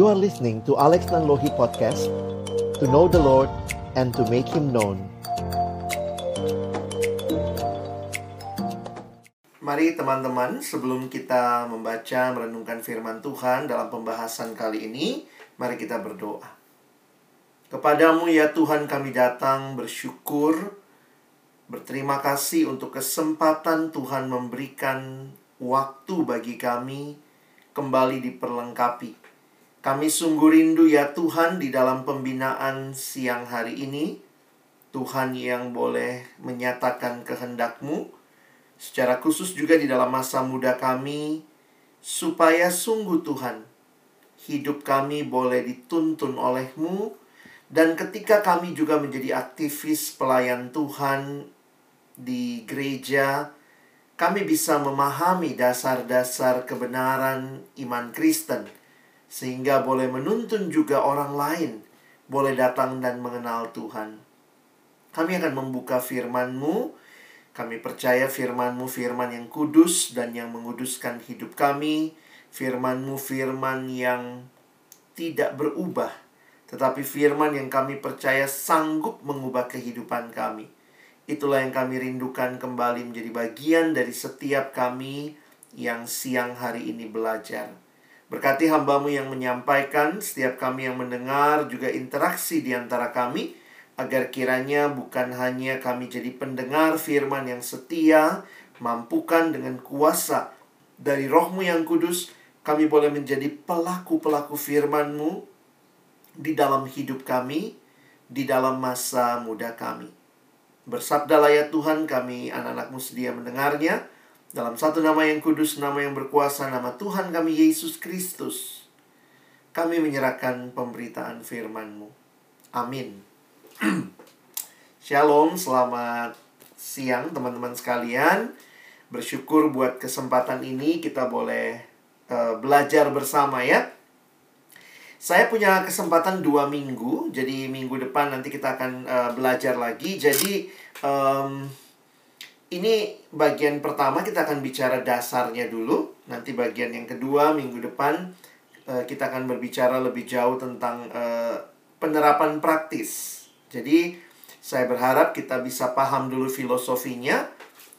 You are listening to Alex Nanlohi Podcast To know the Lord and to make Him known Mari teman-teman, sebelum kita membaca merenungkan firman Tuhan dalam pembahasan kali ini, mari kita berdoa. Kepadamu ya Tuhan kami datang bersyukur, berterima kasih untuk kesempatan Tuhan memberikan waktu bagi kami kembali diperlengkapi. Kami sungguh rindu ya Tuhan di dalam pembinaan siang hari ini. Tuhan yang boleh menyatakan kehendak-Mu secara khusus juga di dalam masa muda kami, supaya sungguh Tuhan, hidup kami boleh dituntun oleh-Mu, dan ketika kami juga menjadi aktivis pelayan Tuhan di gereja, kami bisa memahami dasar-dasar kebenaran iman Kristen, sehingga boleh menuntun juga orang lain, boleh datang dan mengenal Tuhan. Kami akan membuka firman-Mu, kami percaya firman-Mu firman yang kudus dan yang menguduskan hidup kami. Firman-Mu firman yang tidak berubah. Tetapi firman yang kami percaya sanggup mengubah kehidupan kami. Itulah yang kami rindukan kembali menjadi bagian dari setiap kami yang siang hari ini belajar. Berkati hambamu yang menyampaikan, setiap kami yang mendengar, juga interaksi di antara kami agar kiranya bukan hanya kami jadi pendengar firman yang setia, mampukan dengan kuasa dari rohmu yang kudus, kami boleh menjadi pelaku-pelaku firman-Mu di dalam hidup kami, di dalam masa muda kami. Bersabdalah ya Tuhan kami anak-anakmu sedia mendengarnya, dalam satu nama yang kudus, nama yang berkuasa, nama Tuhan kami Yesus Kristus. Kami menyerahkan pemberitaan firman-Mu. Amin. Shalom, selamat siang teman-teman sekalian. Bersyukur buat kesempatan ini kita boleh uh, belajar bersama ya. Saya punya kesempatan dua minggu, jadi minggu depan nanti kita akan uh, belajar lagi. Jadi um, ini bagian pertama kita akan bicara dasarnya dulu. Nanti bagian yang kedua minggu depan uh, kita akan berbicara lebih jauh tentang uh, penerapan praktis jadi saya berharap kita bisa paham dulu filosofinya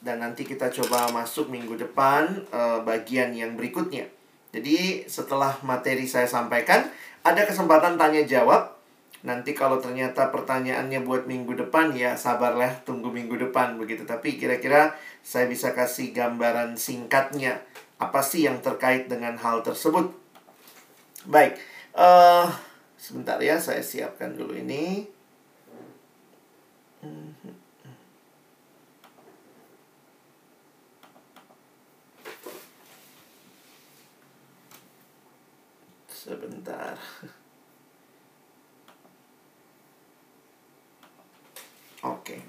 dan nanti kita coba masuk minggu depan uh, bagian yang berikutnya. Jadi setelah materi saya sampaikan, ada kesempatan tanya jawab. Nanti kalau ternyata pertanyaannya buat minggu depan ya sabarlah tunggu minggu depan begitu. Tapi kira-kira saya bisa kasih gambaran singkatnya apa sih yang terkait dengan hal tersebut. Baik, uh, sebentar ya saya siapkan dulu ini. Sebentar. Oke.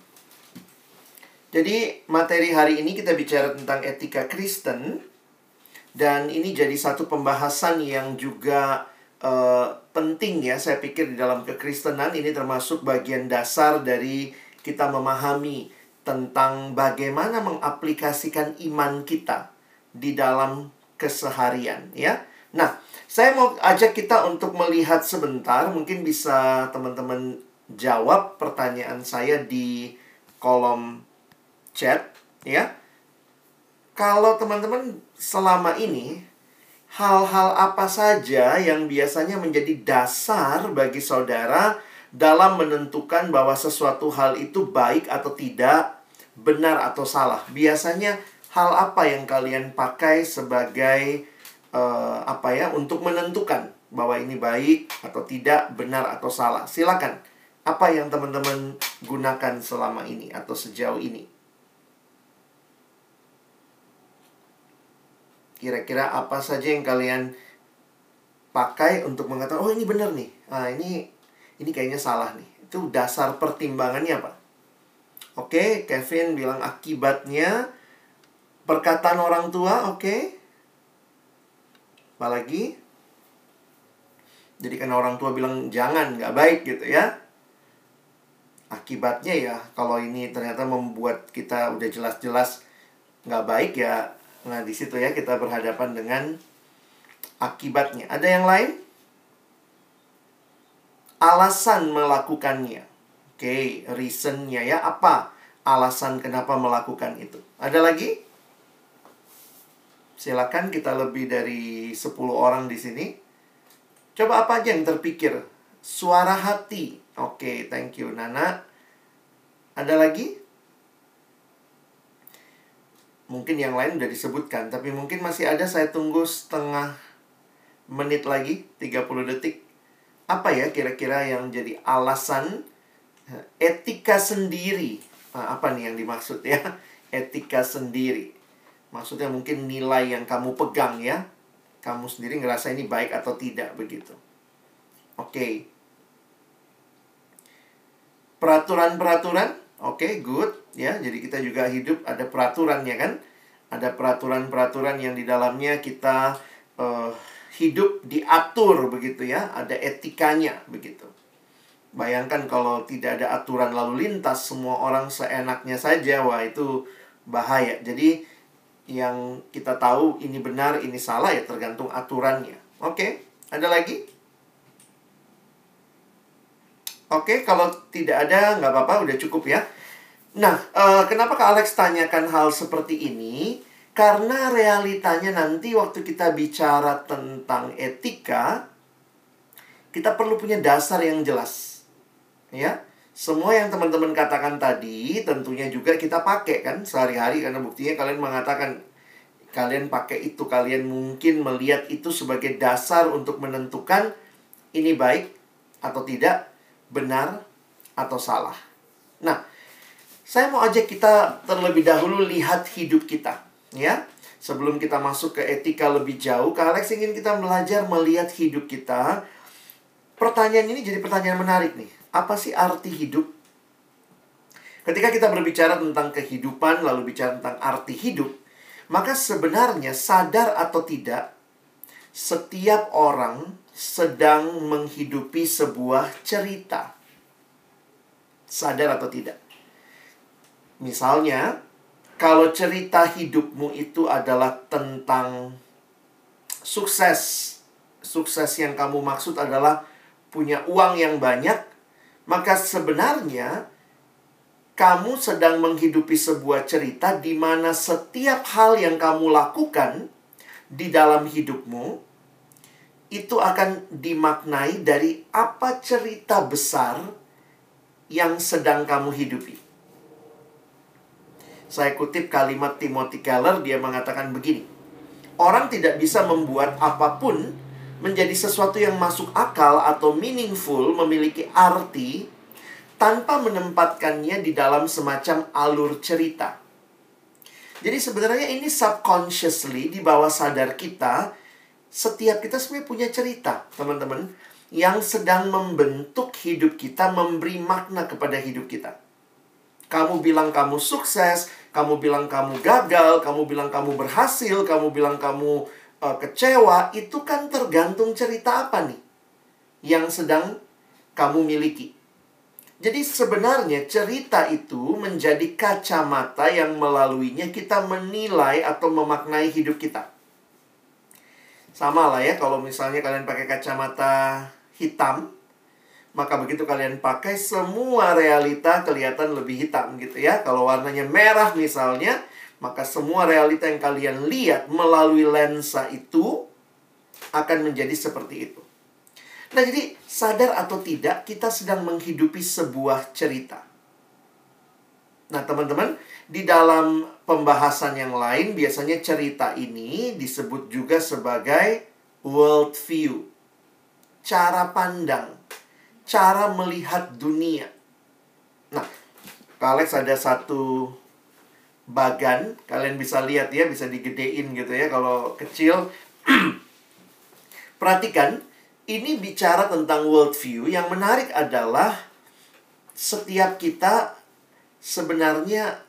Jadi materi hari ini kita bicara tentang etika Kristen dan ini jadi satu pembahasan yang juga uh, penting ya saya pikir di dalam kekristenan ini termasuk bagian dasar dari kita memahami tentang bagaimana mengaplikasikan iman kita di dalam keseharian ya. Nah, saya mau ajak kita untuk melihat sebentar, mungkin bisa teman-teman jawab pertanyaan saya di kolom chat ya. Kalau teman-teman selama ini hal-hal apa saja yang biasanya menjadi dasar bagi saudara dalam menentukan bahwa sesuatu hal itu baik atau tidak, benar atau salah. Biasanya hal apa yang kalian pakai sebagai uh, apa ya untuk menentukan bahwa ini baik atau tidak, benar atau salah. Silakan. Apa yang teman-teman gunakan selama ini atau sejauh ini? Kira-kira apa saja yang kalian pakai untuk mengatakan, oh ini benar nih. Ah, ini ini kayaknya salah nih. Itu dasar pertimbangannya apa? Oke, Kevin bilang akibatnya perkataan orang tua, oke. Apalagi? Jadi kan orang tua bilang jangan, nggak baik gitu ya. Akibatnya ya, kalau ini ternyata membuat kita udah jelas-jelas nggak baik ya, nah di situ ya kita berhadapan dengan akibatnya. Ada yang lain? alasan melakukannya. Oke, reasonnya ya apa alasan kenapa melakukan itu. Ada lagi? Silakan kita lebih dari 10 orang di sini. Coba apa aja yang terpikir? Suara hati. Oke, thank you Nana. Ada lagi? Mungkin yang lain udah disebutkan, tapi mungkin masih ada saya tunggu setengah menit lagi, 30 detik. Apa ya kira-kira yang jadi alasan eh, etika sendiri? Nah, apa nih yang dimaksud ya? Etika sendiri. Maksudnya mungkin nilai yang kamu pegang ya. Kamu sendiri ngerasa ini baik atau tidak begitu. Oke. Okay. Peraturan-peraturan Oke, okay, good ya. Jadi kita juga hidup ada peraturannya kan? Ada peraturan-peraturan yang di dalamnya kita uh, hidup diatur begitu ya. Ada etikanya begitu. Bayangkan kalau tidak ada aturan lalu lintas, semua orang seenaknya saja, wah itu bahaya. Jadi yang kita tahu ini benar, ini salah ya tergantung aturannya. Oke, okay, ada lagi? Oke, kalau tidak ada nggak apa-apa, udah cukup ya. Nah, uh, kenapa Kak Alex tanyakan hal seperti ini? Karena realitanya nanti waktu kita bicara tentang etika, kita perlu punya dasar yang jelas. Ya, semua yang teman-teman katakan tadi tentunya juga kita pakai kan sehari-hari karena buktinya kalian mengatakan kalian pakai itu, kalian mungkin melihat itu sebagai dasar untuk menentukan ini baik atau tidak, benar atau salah. Nah, saya mau ajak kita terlebih dahulu lihat hidup kita, ya. Sebelum kita masuk ke etika lebih jauh, Kak Alex ingin kita belajar melihat hidup kita. Pertanyaan ini jadi pertanyaan menarik nih. Apa sih arti hidup? Ketika kita berbicara tentang kehidupan, lalu bicara tentang arti hidup, maka sebenarnya sadar atau tidak, setiap orang sedang menghidupi sebuah cerita. Sadar atau tidak? Misalnya, kalau cerita hidupmu itu adalah tentang sukses, sukses yang kamu maksud adalah punya uang yang banyak, maka sebenarnya kamu sedang menghidupi sebuah cerita di mana setiap hal yang kamu lakukan di dalam hidupmu itu akan dimaknai dari apa cerita besar yang sedang kamu hidupi. Saya kutip kalimat Timothy Keller, dia mengatakan begini. Orang tidak bisa membuat apa pun menjadi sesuatu yang masuk akal atau meaningful, memiliki arti, tanpa menempatkannya di dalam semacam alur cerita. Jadi sebenarnya ini subconsciously di bawah sadar kita, setiap kita sebenarnya punya cerita, teman-teman, yang sedang membentuk hidup kita, memberi makna kepada hidup kita. Kamu bilang kamu sukses, kamu bilang kamu gagal, kamu bilang kamu berhasil, kamu bilang kamu uh, kecewa, itu kan tergantung cerita apa nih yang sedang kamu miliki. Jadi sebenarnya cerita itu menjadi kacamata yang melaluinya kita menilai atau memaknai hidup kita. Sama lah ya kalau misalnya kalian pakai kacamata hitam, maka begitu kalian pakai semua realita kelihatan lebih hitam gitu ya. Kalau warnanya merah misalnya, maka semua realita yang kalian lihat melalui lensa itu akan menjadi seperti itu. Nah, jadi sadar atau tidak kita sedang menghidupi sebuah cerita. Nah, teman-teman, di dalam pembahasan yang lain biasanya cerita ini disebut juga sebagai world view. Cara pandang cara melihat dunia. Nah, Alex ada satu bagan, kalian bisa lihat ya, bisa digedein gitu ya kalau kecil. Perhatikan, ini bicara tentang world view. Yang menarik adalah setiap kita sebenarnya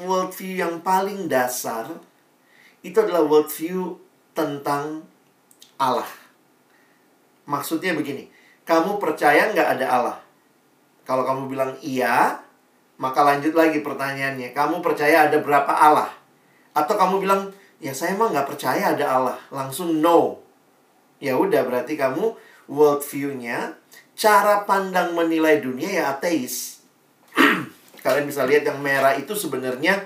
world view yang paling dasar itu adalah world view tentang Allah. Maksudnya begini, kamu percaya nggak ada Allah? Kalau kamu bilang iya, maka lanjut lagi pertanyaannya. Kamu percaya ada berapa Allah? Atau kamu bilang, ya saya emang nggak percaya ada Allah. Langsung no. Ya udah berarti kamu world view-nya cara pandang menilai dunia ya ateis. Kalian bisa lihat yang merah itu sebenarnya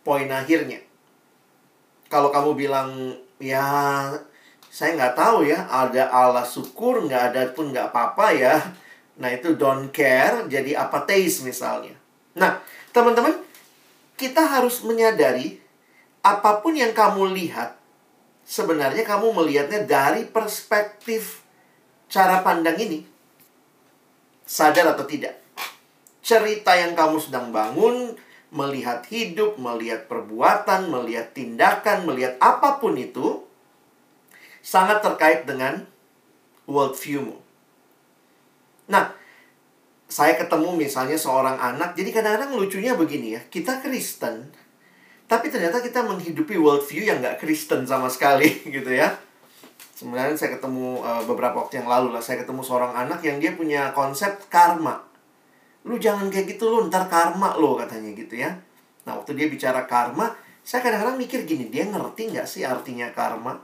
poin akhirnya. Kalau kamu bilang, ya saya nggak tahu ya, ada Allah syukur, nggak ada pun nggak apa-apa ya. Nah itu don't care, jadi apateis misalnya. Nah, teman-teman, kita harus menyadari apa pun yang kamu lihat, sebenarnya kamu melihatnya dari perspektif cara pandang ini. Sadar atau tidak? Cerita yang kamu sedang bangun, melihat hidup, melihat perbuatan, melihat tindakan, melihat apa pun itu, sangat terkait dengan worldview-mu. Nah, saya ketemu misalnya seorang anak, jadi kadang-kadang lucunya begini ya, kita Kristen, tapi ternyata kita menghidupi worldview yang nggak Kristen sama sekali gitu ya. Sebenarnya saya ketemu uh, beberapa waktu yang lalu lah, saya ketemu seorang anak yang dia punya konsep karma. Lu jangan kayak gitu lu, ntar karma lo katanya gitu ya. Nah waktu dia bicara karma, saya kadang-kadang mikir gini, dia ngerti nggak sih artinya karma?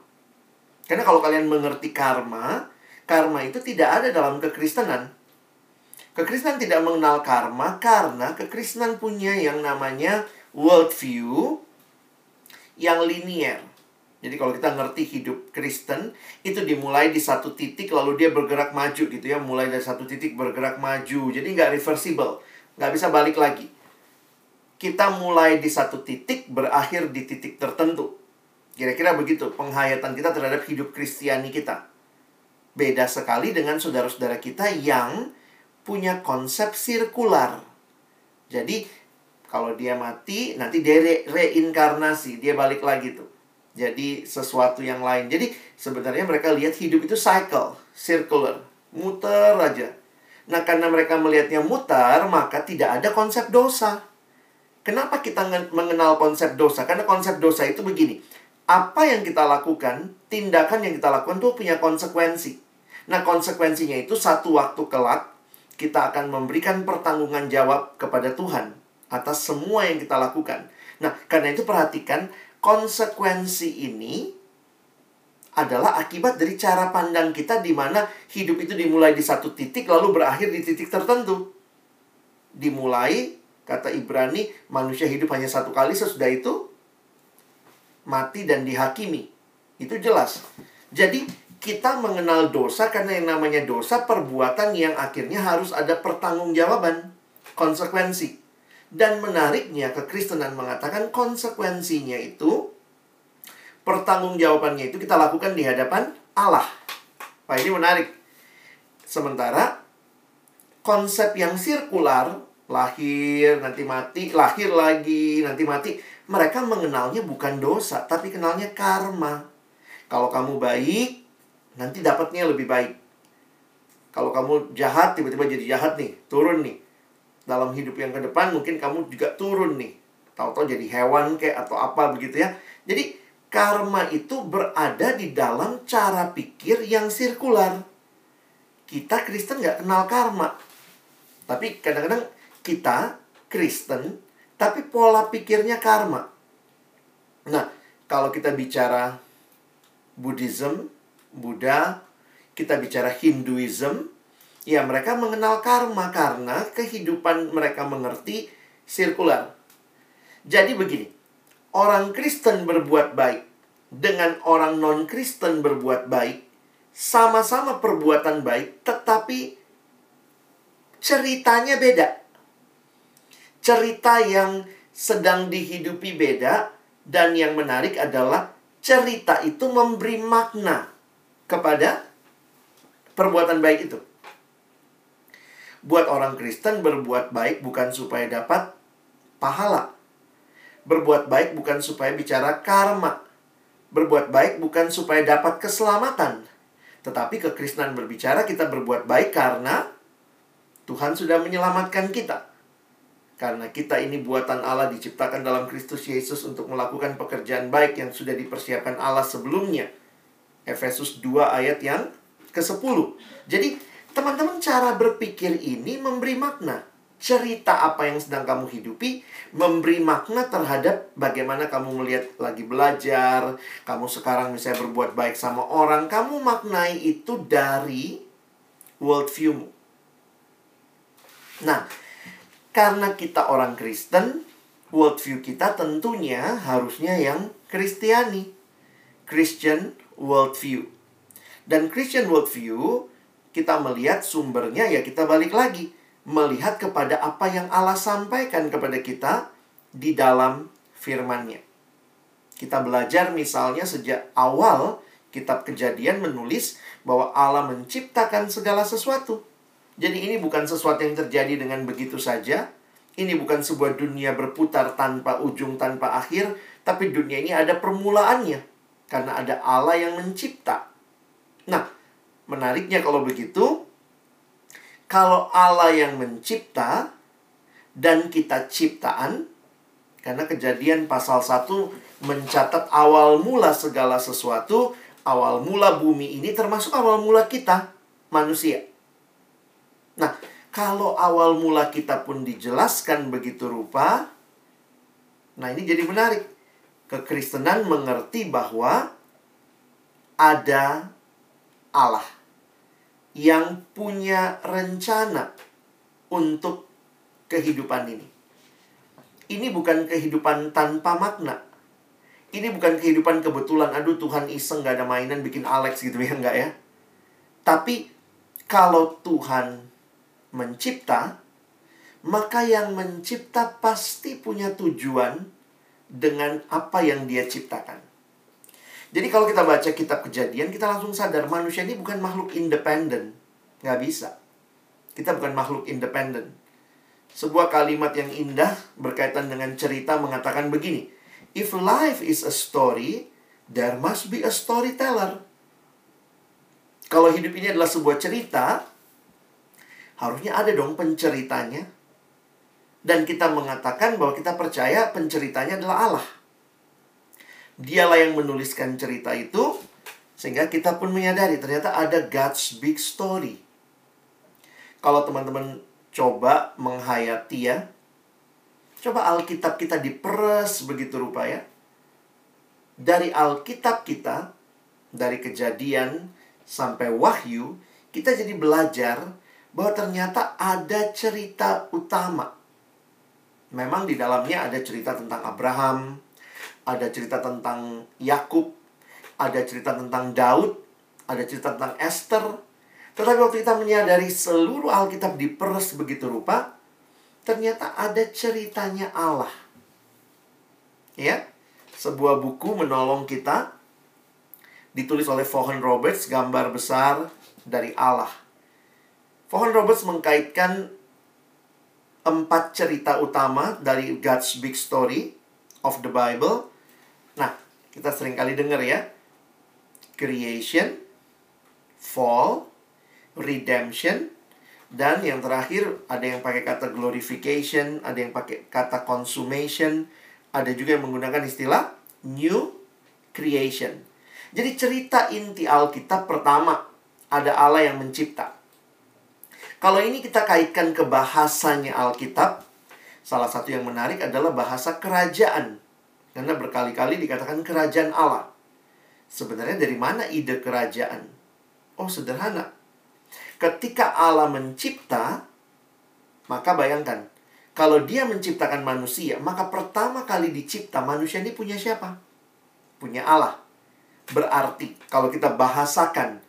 Karena kalau kalian mengerti karma, karma itu tidak ada dalam kekristenan. Kekristenan tidak mengenal karma karena kekristenan punya yang namanya worldview yang linier. Jadi kalau kita ngerti hidup Kristen, itu dimulai di satu titik lalu dia bergerak maju gitu ya. Mulai dari satu titik bergerak maju. Jadi nggak reversible. Nggak bisa balik lagi. Kita mulai di satu titik, berakhir di titik tertentu. Kira-kira begitu penghayatan kita terhadap hidup Kristiani kita. Beda sekali dengan saudara-saudara kita yang punya konsep sirkular. Jadi kalau dia mati, nanti dia re reinkarnasi, dia balik lagi tuh jadi sesuatu yang lain. Jadi sebenarnya mereka lihat hidup itu cycle, circular, muter aja. Nah, karena mereka melihatnya mutar, maka tidak ada konsep dosa. Kenapa kita mengenal konsep dosa? Karena konsep dosa itu begini. Apa yang kita lakukan, tindakan yang kita lakukan itu punya konsekuensi. Nah, konsekuensinya itu satu waktu kelak kita akan memberikan pertanggungan jawab kepada Tuhan atas semua yang kita lakukan. Nah, karena itu perhatikan konsekuensi ini adalah akibat dari cara pandang kita di mana hidup itu dimulai di satu titik lalu berakhir di titik tertentu. Dimulai, kata Ibrani, manusia hidup hanya satu kali sesudah itu mati dan dihakimi. Itu jelas. Jadi kita mengenal dosa karena yang namanya dosa perbuatan yang akhirnya harus ada pertanggungjawaban, konsekuensi. Dan menariknya kekristenan mengatakan konsekuensinya itu pertanggungjawabannya itu kita lakukan di hadapan Allah. Pak ini menarik. Sementara konsep yang sirkular lahir nanti mati, lahir lagi nanti mati, mereka mengenalnya bukan dosa tapi kenalnya karma. Kalau kamu baik, nanti dapatnya lebih baik. Kalau kamu jahat tiba-tiba jadi jahat nih, turun nih dalam hidup yang ke depan mungkin kamu juga turun nih. Tahu-tahu jadi hewan kayak atau apa begitu ya. Jadi karma itu berada di dalam cara pikir yang sirkular. Kita Kristen nggak kenal karma. Tapi kadang-kadang kita Kristen, tapi pola pikirnya karma. Nah, kalau kita bicara Buddhism, Buddha, kita bicara Hinduism, Ya, mereka mengenal karma karena kehidupan mereka mengerti sirkular. Jadi begini, orang Kristen berbuat baik dengan orang non-Kristen berbuat baik, sama-sama perbuatan baik, tetapi ceritanya beda. Cerita yang sedang dihidupi beda, dan yang menarik adalah cerita itu memberi makna kepada perbuatan baik itu. Buat orang Kristen berbuat baik bukan supaya dapat pahala. Berbuat baik bukan supaya bicara karma. Berbuat baik bukan supaya dapat keselamatan. Tetapi kekristenan berbicara kita berbuat baik karena Tuhan sudah menyelamatkan kita. Karena kita ini buatan Allah diciptakan dalam Kristus Yesus untuk melakukan pekerjaan baik yang sudah dipersiapkan Allah sebelumnya. Efesus 2 ayat yang ke-10. Jadi Teman-teman, cara berpikir ini memberi makna. Cerita apa yang sedang kamu hidupi memberi makna terhadap bagaimana kamu melihat lagi belajar, kamu sekarang misalnya berbuat baik sama orang, kamu maknai itu dari worldview-mu. Nah, karena kita orang Kristen, worldview kita tentunya harusnya yang Kristiani. Christian worldview. Dan Christian worldview, kita melihat sumbernya ya kita balik lagi. Melihat kepada apa yang Allah sampaikan kepada kita di dalam firman-Nya. Kita belajar misalnya sejak awal kitab kejadian menulis bahwa Allah menciptakan segala sesuatu. Jadi ini bukan sesuatu yang terjadi dengan begitu saja. Ini bukan sebuah dunia berputar tanpa ujung, tanpa akhir. Tapi dunia ini ada permulaannya. Karena ada Allah yang mencipta. Nah, menariknya kalau begitu, kalau Allah yang mencipta dan kita ciptaan, karena kejadian pasal 1 mencatat awal mula segala sesuatu, awal mula bumi ini termasuk awal mula kita, manusia. Nah, kalau awal mula kita pun dijelaskan begitu rupa, nah ini jadi menarik. Kekristenan mengerti bahwa ada Allah yang punya rencana untuk kehidupan ini. Ini bukan kehidupan tanpa makna. Ini bukan kehidupan kebetulan, aduh Tuhan iseng gak ada mainan bikin Alex gitu ya, enggak ya. Tapi kalau Tuhan mencipta, maka yang mencipta pasti punya tujuan dengan apa yang dia ciptakan. Jadi kalau kita baca kitab kejadian, kita langsung sadar manusia ini bukan makhluk independen. Nggak bisa. Kita bukan makhluk independen. Sebuah kalimat yang indah berkaitan dengan cerita mengatakan begini. If life is a story, there must be a storyteller. Kalau hidup ini adalah sebuah cerita, harusnya ada dong penceritanya. Dan kita mengatakan bahwa kita percaya penceritanya adalah Allah. Dialah yang menuliskan cerita itu sehingga kita pun menyadari ternyata ada God's big story. Kalau teman-teman coba menghayati ya, coba Alkitab kita diperes begitu rupa ya. Dari Alkitab kita, dari kejadian sampai wahyu, kita jadi belajar bahwa ternyata ada cerita utama. Memang di dalamnya ada cerita tentang Abraham, ada cerita tentang Yakub, ada cerita tentang Daud, ada cerita tentang Esther. Tetapi waktu kita menyadari seluruh Alkitab diperes begitu rupa, ternyata ada ceritanya Allah. Ya, sebuah buku menolong kita ditulis oleh Vaughan Roberts, gambar besar dari Allah. Vaughan Roberts mengkaitkan empat cerita utama dari God's Big Story of the Bible kita sering kali dengar ya. Creation, fall, redemption, dan yang terakhir ada yang pakai kata glorification, ada yang pakai kata consummation, ada juga yang menggunakan istilah new creation. Jadi cerita inti Alkitab pertama ada Allah yang mencipta. Kalau ini kita kaitkan ke bahasanya Alkitab, salah satu yang menarik adalah bahasa kerajaan. Karena berkali-kali dikatakan kerajaan Allah. Sebenarnya dari mana ide kerajaan? Oh, sederhana. Ketika Allah mencipta, maka bayangkan, kalau dia menciptakan manusia, maka pertama kali dicipta manusia ini punya siapa? Punya Allah. Berarti kalau kita bahasakan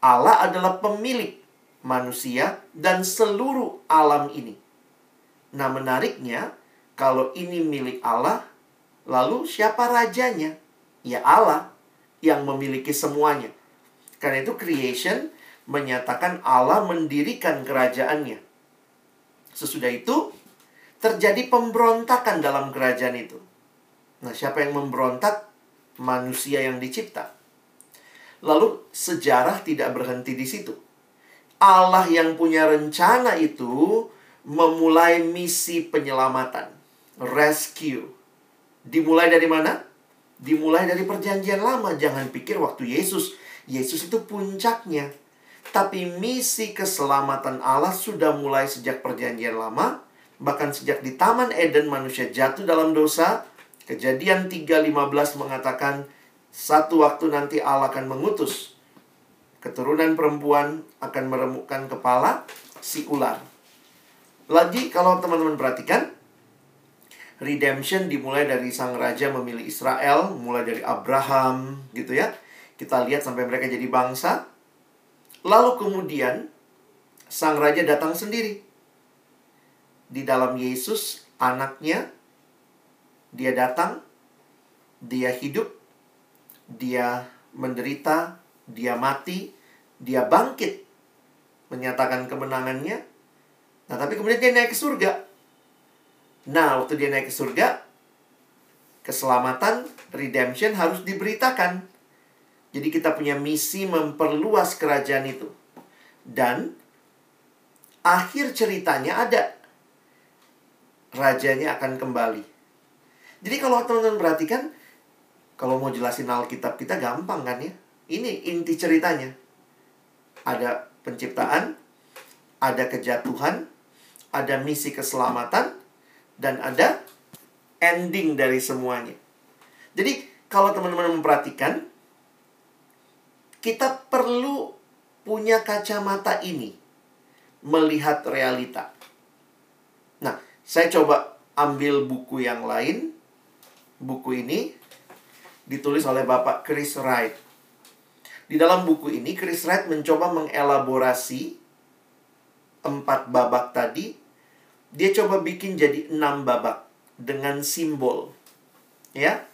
Allah adalah pemilik manusia dan seluruh alam ini. Nah, menariknya kalau ini milik Allah, Lalu siapa rajanya? Ya Allah yang memiliki semuanya. Karena itu creation menyatakan Allah mendirikan kerajaannya. Sesudah itu terjadi pemberontakan dalam kerajaan itu. Nah, siapa yang memberontak? Manusia yang dicipta. Lalu sejarah tidak berhenti di situ. Allah yang punya rencana itu memulai misi penyelamatan, rescue Dimulai dari mana? Dimulai dari perjanjian lama. Jangan pikir waktu Yesus. Yesus itu puncaknya. Tapi misi keselamatan Allah sudah mulai sejak perjanjian lama. Bahkan sejak di Taman Eden manusia jatuh dalam dosa. Kejadian 3.15 mengatakan satu waktu nanti Allah akan mengutus Keturunan perempuan akan meremukkan kepala si ular. Lagi kalau teman-teman perhatikan, redemption dimulai dari sang raja memilih Israel, mulai dari Abraham gitu ya. Kita lihat sampai mereka jadi bangsa. Lalu kemudian sang raja datang sendiri. Di dalam Yesus, anaknya, dia datang, dia hidup, dia menderita, dia mati, dia bangkit, menyatakan kemenangannya. Nah, tapi kemudian dia naik ke surga. Nah, waktu dia naik ke surga, keselamatan, redemption harus diberitakan. Jadi kita punya misi memperluas kerajaan itu. Dan akhir ceritanya ada. Rajanya akan kembali. Jadi kalau teman-teman perhatikan, kalau mau jelasin Alkitab kita gampang kan ya? Ini inti ceritanya. Ada penciptaan, ada kejatuhan, ada misi keselamatan, dan ada ending dari semuanya. Jadi, kalau teman-teman memperhatikan, kita perlu punya kacamata ini melihat realita. Nah, saya coba ambil buku yang lain. Buku ini ditulis oleh Bapak Chris Wright. Di dalam buku ini, Chris Wright mencoba mengelaborasi empat babak tadi. Dia coba bikin jadi enam babak dengan simbol. Ya,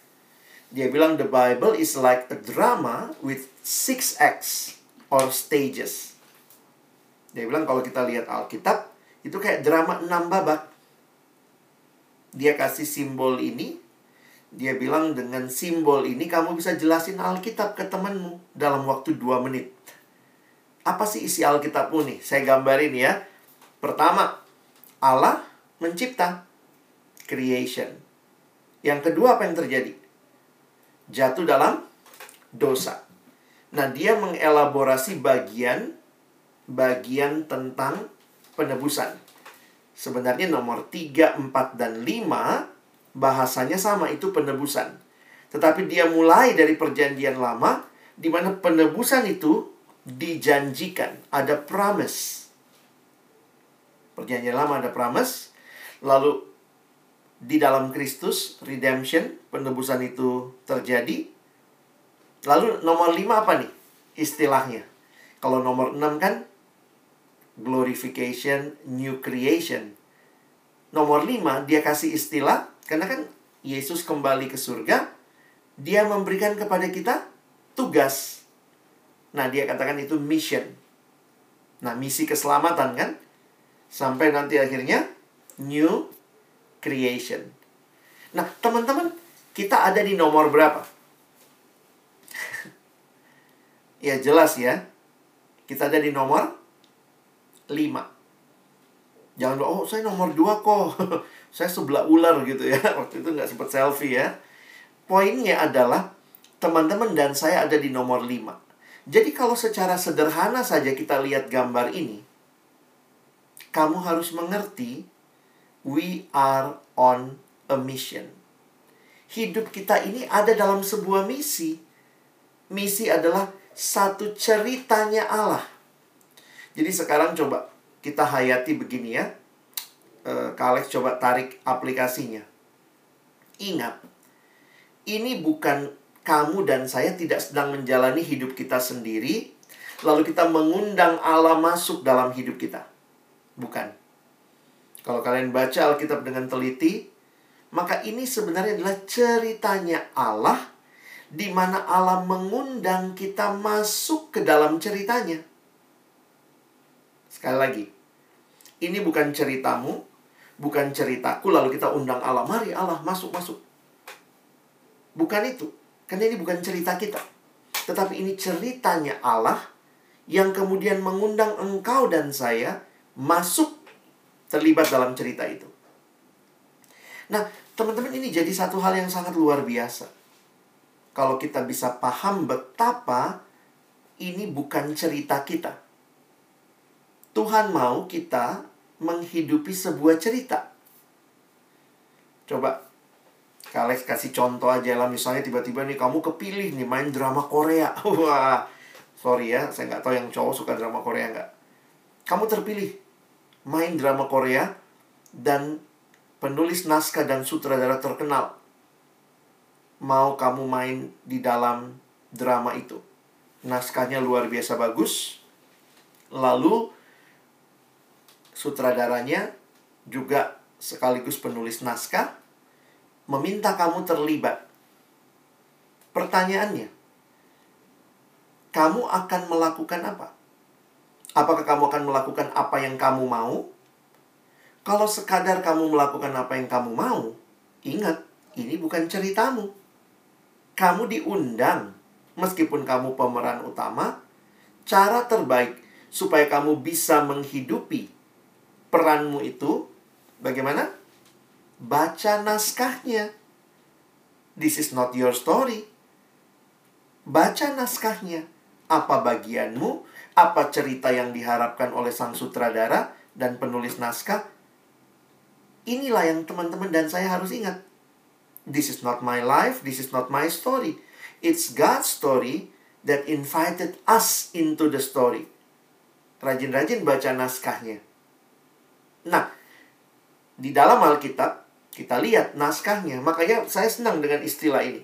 dia bilang the Bible is like a drama with six acts or stages. Dia bilang kalau kita lihat Alkitab, itu kayak drama enam babak. Dia kasih simbol ini, dia bilang dengan simbol ini kamu bisa jelasin Alkitab ke temanmu dalam waktu 2 menit. Apa sih isi Alkitabmu nih? Saya gambarin ya. Pertama, Allah mencipta. Creation. Yang kedua apa yang terjadi? Jatuh dalam dosa. Nah, dia mengelaborasi bagian bagian tentang penebusan. Sebenarnya nomor 3, 4, dan 5 bahasanya sama itu penebusan. Tetapi dia mulai dari perjanjian lama di mana penebusan itu dijanjikan, ada promise. Perjanjian lama ada promise, lalu di dalam Kristus redemption, penebusan itu terjadi. Lalu nomor lima apa nih istilahnya? Kalau nomor enam kan glorification, new creation. Nomor lima dia kasih istilah karena kan Yesus kembali ke surga, dia memberikan kepada kita tugas. Nah, dia katakan itu mission. Nah, misi keselamatan kan? Sampai nanti akhirnya new creation. Nah, teman-teman, kita ada di nomor berapa? ya jelas ya. Kita ada di nomor 5. Jangan oh saya nomor 2 kok. saya sebelah ular gitu ya waktu itu nggak sempat selfie ya poinnya adalah teman-teman dan saya ada di nomor 5 jadi kalau secara sederhana saja kita lihat gambar ini kamu harus mengerti we are on a mission hidup kita ini ada dalam sebuah misi misi adalah satu ceritanya Allah jadi sekarang coba kita hayati begini ya uh, Kak Alex coba tarik aplikasinya. Ingat, ini bukan kamu dan saya tidak sedang menjalani hidup kita sendiri, lalu kita mengundang Allah masuk dalam hidup kita. Bukan. Kalau kalian baca Alkitab dengan teliti, maka ini sebenarnya adalah ceritanya Allah di mana Allah mengundang kita masuk ke dalam ceritanya. Sekali lagi, ini bukan ceritamu, bukan ceritaku lalu kita undang Allah mari Allah masuk masuk bukan itu karena ini bukan cerita kita tetapi ini ceritanya Allah yang kemudian mengundang engkau dan saya masuk terlibat dalam cerita itu nah teman-teman ini jadi satu hal yang sangat luar biasa kalau kita bisa paham betapa ini bukan cerita kita Tuhan mau kita menghidupi sebuah cerita. Coba Kalex kasih contoh aja lah misalnya tiba-tiba nih kamu kepilih nih main drama Korea. Wah, Sorry ya, saya nggak tahu yang cowok suka drama Korea nggak. Kamu terpilih main drama Korea dan penulis naskah dan sutradara terkenal mau kamu main di dalam drama itu. Naskahnya luar biasa bagus. Lalu sutradaranya juga sekaligus penulis naskah meminta kamu terlibat. Pertanyaannya, kamu akan melakukan apa? Apakah kamu akan melakukan apa yang kamu mau? Kalau sekadar kamu melakukan apa yang kamu mau, ingat, ini bukan ceritamu. Kamu diundang, meskipun kamu pemeran utama, cara terbaik supaya kamu bisa menghidupi peranmu itu bagaimana? Baca naskahnya. This is not your story. Baca naskahnya. Apa bagianmu? Apa cerita yang diharapkan oleh sang sutradara dan penulis naskah? Inilah yang teman-teman dan saya harus ingat. This is not my life, this is not my story. It's God's story that invited us into the story. Rajin-rajin baca naskahnya. Nah, di dalam Alkitab kita lihat naskahnya. Makanya saya senang dengan istilah ini.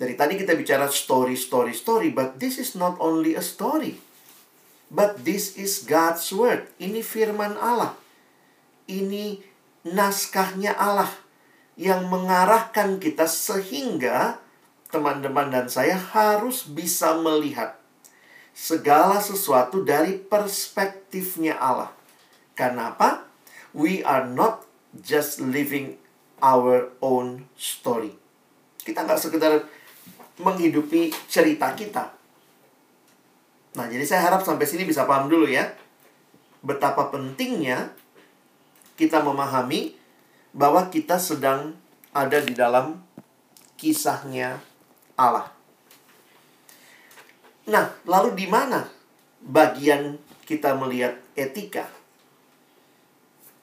Dari tadi kita bicara story, story, story, but this is not only a story. But this is God's word. Ini firman Allah ini naskahnya Allah yang mengarahkan kita sehingga teman-teman dan saya harus bisa melihat segala sesuatu dari perspektifnya Allah. Karena apa? We are not just living our own story. Kita nggak sekedar menghidupi cerita kita. Nah, jadi saya harap sampai sini bisa paham dulu ya. Betapa pentingnya kita memahami bahwa kita sedang ada di dalam kisahnya Allah. Nah, lalu di mana bagian kita melihat etika?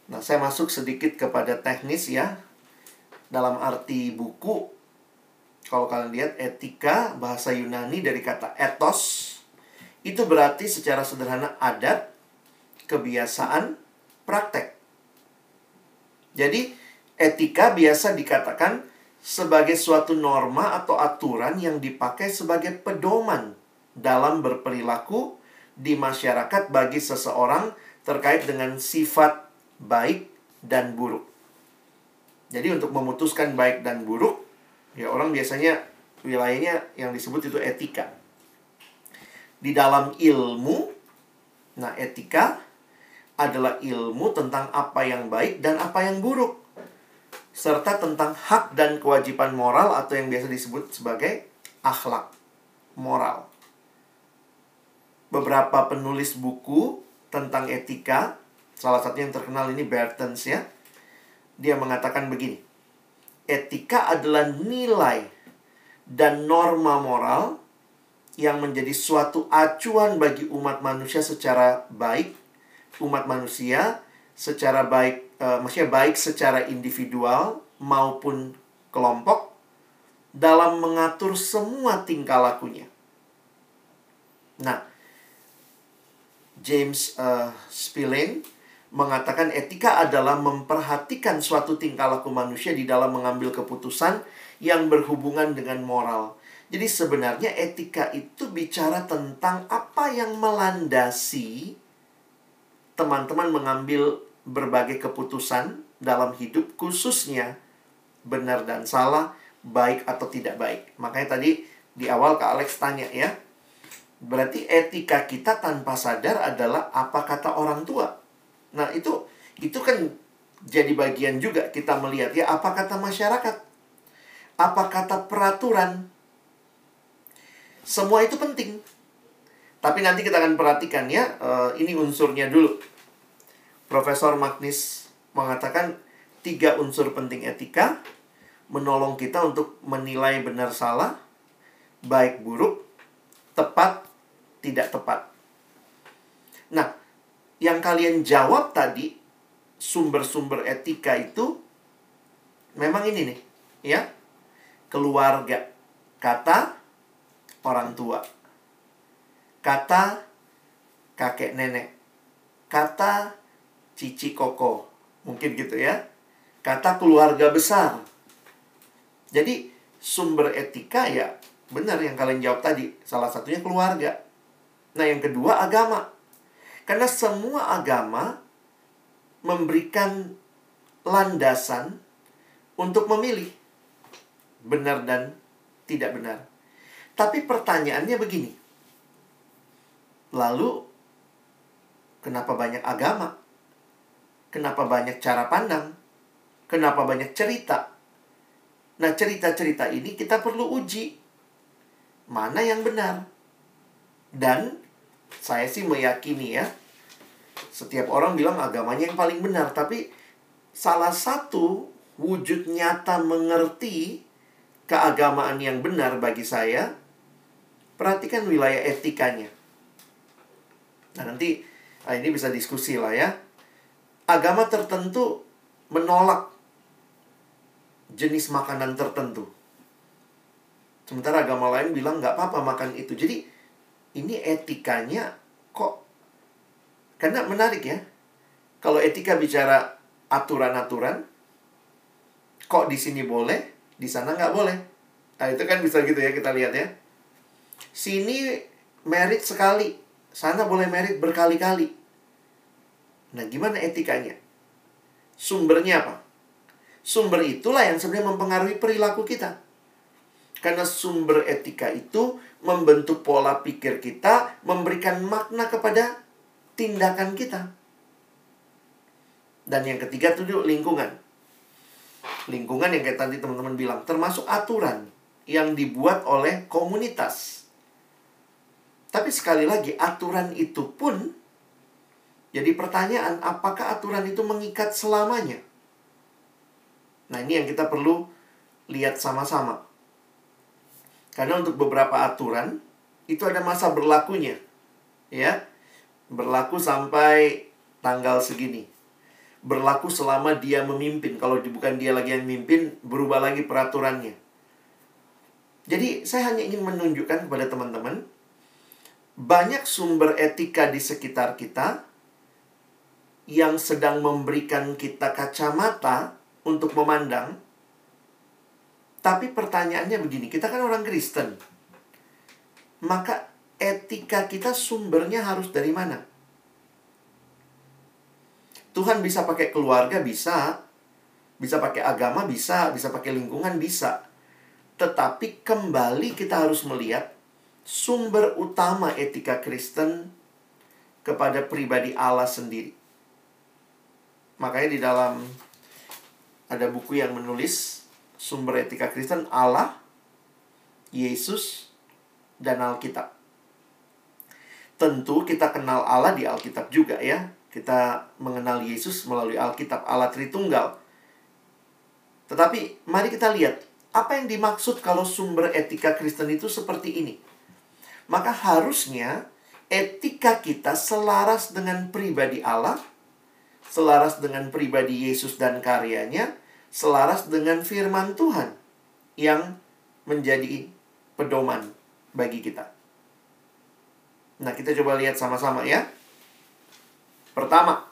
Nah, saya masuk sedikit kepada teknis ya. Dalam arti buku, kalau kalian lihat etika, bahasa Yunani dari kata ethos, itu berarti secara sederhana adat, kebiasaan, praktek. Jadi, etika biasa dikatakan sebagai suatu norma atau aturan yang dipakai sebagai pedoman dalam berperilaku di masyarakat bagi seseorang terkait dengan sifat baik dan buruk. Jadi untuk memutuskan baik dan buruk, ya orang biasanya wilayahnya yang disebut itu etika. Di dalam ilmu, nah etika adalah ilmu tentang apa yang baik dan apa yang buruk. Serta tentang hak dan kewajiban moral atau yang biasa disebut sebagai akhlak moral. Beberapa penulis buku tentang etika, salah satu yang terkenal ini Bertens ya. Dia mengatakan begini. Etika adalah nilai dan norma moral yang menjadi suatu acuan bagi umat manusia secara baik umat manusia secara baik uh, maksudnya baik secara individual maupun kelompok dalam mengatur semua tingkah lakunya. Nah, James uh, Spillane mengatakan etika adalah memperhatikan suatu tingkah laku manusia di dalam mengambil keputusan yang berhubungan dengan moral. Jadi sebenarnya etika itu bicara tentang apa yang melandasi teman-teman mengambil berbagai keputusan dalam hidup khususnya benar dan salah, baik atau tidak baik. Makanya tadi di awal Kak Alex tanya ya. Berarti etika kita tanpa sadar adalah apa kata orang tua. Nah, itu itu kan jadi bagian juga kita melihat ya apa kata masyarakat. Apa kata peraturan. Semua itu penting. Tapi nanti kita akan perhatikan ya, uh, ini unsurnya dulu. Profesor Magnis mengatakan tiga unsur penting etika menolong kita untuk menilai benar salah, baik buruk, tepat, tidak tepat. Yang kalian jawab tadi sumber-sumber etika itu memang ini nih, ya. Keluarga, kata orang tua. kata kakek nenek, kata cici koko, mungkin gitu ya. Kata keluarga besar. Jadi sumber etika ya benar yang kalian jawab tadi, salah satunya keluarga. Nah, yang kedua agama. Karena semua agama memberikan landasan untuk memilih benar dan tidak benar. Tapi pertanyaannya begini. Lalu kenapa banyak agama? Kenapa banyak cara pandang? Kenapa banyak cerita? Nah, cerita-cerita ini kita perlu uji. Mana yang benar? Dan saya sih meyakini ya, setiap orang bilang agamanya yang paling benar, tapi salah satu wujud nyata mengerti keagamaan yang benar bagi saya, perhatikan wilayah etikanya. Nah, nanti nah ini bisa diskusi lah ya. Agama tertentu menolak jenis makanan tertentu. Sementara agama lain bilang nggak apa-apa makan itu. Jadi ini etikanya kok karena menarik ya. Kalau etika bicara aturan-aturan, kok di sini boleh, di sana nggak boleh. Nah itu kan bisa gitu ya kita lihat ya. Sini merit sekali, sana boleh merit berkali-kali. Nah gimana etikanya? Sumbernya apa? Sumber itulah yang sebenarnya mempengaruhi perilaku kita. Karena sumber etika itu membentuk pola pikir kita, memberikan makna kepada tindakan kita. Dan yang ketiga itu lingkungan. Lingkungan yang kayak tadi teman-teman bilang, termasuk aturan yang dibuat oleh komunitas. Tapi sekali lagi, aturan itu pun jadi pertanyaan, apakah aturan itu mengikat selamanya? Nah, ini yang kita perlu lihat sama-sama. Karena untuk beberapa aturan itu ada masa berlakunya. Ya. Berlaku sampai tanggal segini berlaku selama dia memimpin. Kalau bukan dia lagi yang memimpin, berubah lagi peraturannya. Jadi, saya hanya ingin menunjukkan kepada teman-teman, banyak sumber etika di sekitar kita yang sedang memberikan kita kacamata untuk memandang. Tapi pertanyaannya begini, kita kan orang Kristen. Maka etika kita sumbernya harus dari mana? Tuhan bisa pakai keluarga bisa, bisa pakai agama bisa, bisa pakai lingkungan bisa. Tetapi kembali kita harus melihat sumber utama etika Kristen kepada pribadi Allah sendiri. Makanya di dalam ada buku yang menulis sumber etika Kristen Allah, Yesus, dan Alkitab. Tentu kita kenal Allah di Alkitab juga ya. Kita mengenal Yesus melalui Alkitab Allah Tritunggal. Tetapi mari kita lihat apa yang dimaksud kalau sumber etika Kristen itu seperti ini. Maka harusnya etika kita selaras dengan pribadi Allah, selaras dengan pribadi Yesus dan karyanya, selaras dengan firman Tuhan yang menjadi pedoman bagi kita. Nah, kita coba lihat sama-sama ya. Pertama,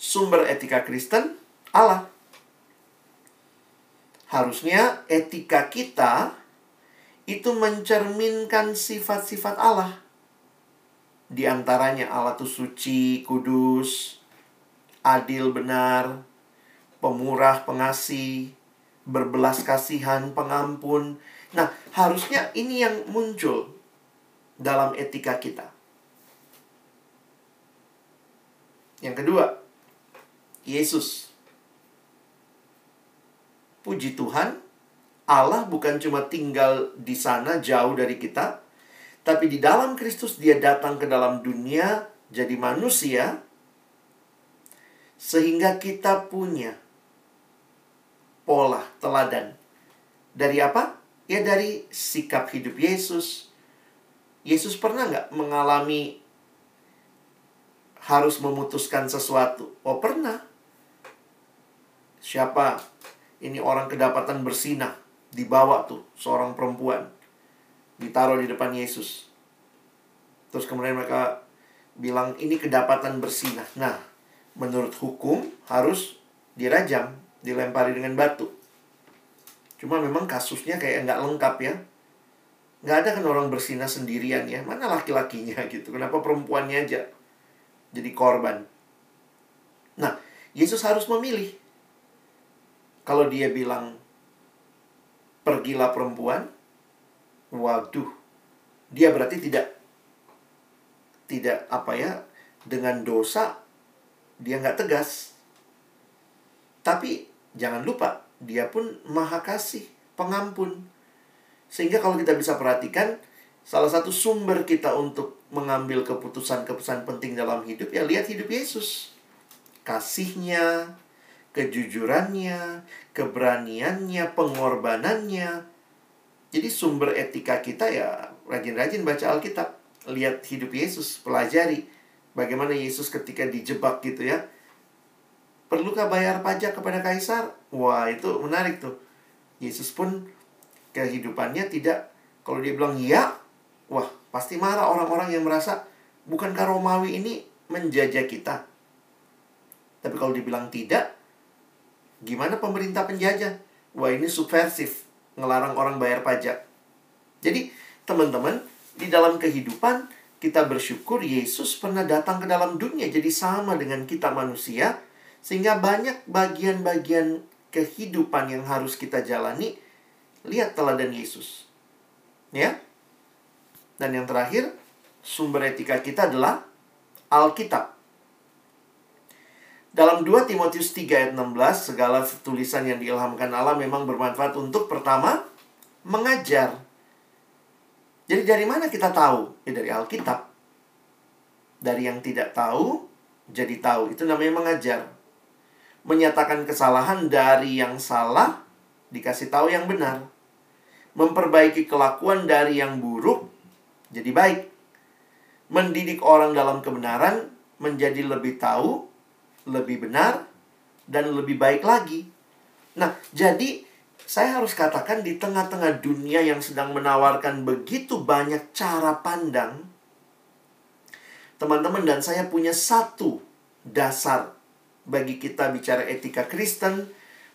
sumber etika Kristen Allah. Harusnya etika kita itu mencerminkan sifat-sifat Allah. Di antaranya Allah itu suci, kudus, adil, benar, pemurah, pengasih, berbelas kasihan, pengampun. Nah, harusnya ini yang muncul dalam etika kita. Yang kedua, Yesus. Puji Tuhan, Allah bukan cuma tinggal di sana jauh dari kita, tapi di dalam Kristus dia datang ke dalam dunia jadi manusia sehingga kita punya pola teladan. Dari apa? Ya dari sikap hidup Yesus. Yesus pernah nggak mengalami harus memutuskan sesuatu. Oh pernah. Siapa ini orang kedapatan bersinah. Dibawa tuh seorang perempuan. Ditaruh di depan Yesus. Terus kemudian mereka bilang ini kedapatan bersinah. Nah, menurut hukum harus dirajam, dilempari dengan batu. Cuma memang kasusnya kayak nggak lengkap ya. Nggak ada kan orang bersinah sendirian ya. Mana laki-lakinya gitu. Kenapa perempuannya aja jadi korban. Nah, Yesus harus memilih. Kalau dia bilang, pergilah perempuan, waduh, dia berarti tidak, tidak apa ya, dengan dosa, dia nggak tegas. Tapi jangan lupa, dia pun maha kasih, pengampun. Sehingga kalau kita bisa perhatikan, salah satu sumber kita untuk mengambil keputusan-keputusan penting dalam hidup, ya lihat hidup Yesus. Kasihnya, kejujurannya, keberaniannya, pengorbanannya. Jadi sumber etika kita ya rajin-rajin baca Alkitab. Lihat hidup Yesus, pelajari bagaimana Yesus ketika dijebak gitu ya. Perlukah bayar pajak kepada kaisar? Wah, itu menarik tuh. Yesus pun kehidupannya tidak kalau dia bilang iya, wah, pasti marah orang-orang yang merasa bukankah Romawi ini menjajah kita. Tapi kalau dibilang tidak, Gimana pemerintah penjajah? Wah ini subversif, ngelarang orang bayar pajak. Jadi teman-teman, di dalam kehidupan kita bersyukur Yesus pernah datang ke dalam dunia jadi sama dengan kita manusia sehingga banyak bagian-bagian kehidupan yang harus kita jalani lihat teladan Yesus. Ya. Dan yang terakhir, sumber etika kita adalah Alkitab. Dalam 2 Timotius 3 ayat 16, segala tulisan yang diilhamkan Allah memang bermanfaat untuk pertama, mengajar. Jadi dari mana kita tahu? Ya dari Alkitab. Dari yang tidak tahu, jadi tahu. Itu namanya mengajar. Menyatakan kesalahan dari yang salah, dikasih tahu yang benar. Memperbaiki kelakuan dari yang buruk, jadi baik. Mendidik orang dalam kebenaran, menjadi lebih tahu, lebih benar, dan lebih baik lagi. Nah, jadi saya harus katakan di tengah-tengah dunia yang sedang menawarkan begitu banyak cara pandang, teman-teman dan saya punya satu dasar bagi kita bicara etika Kristen,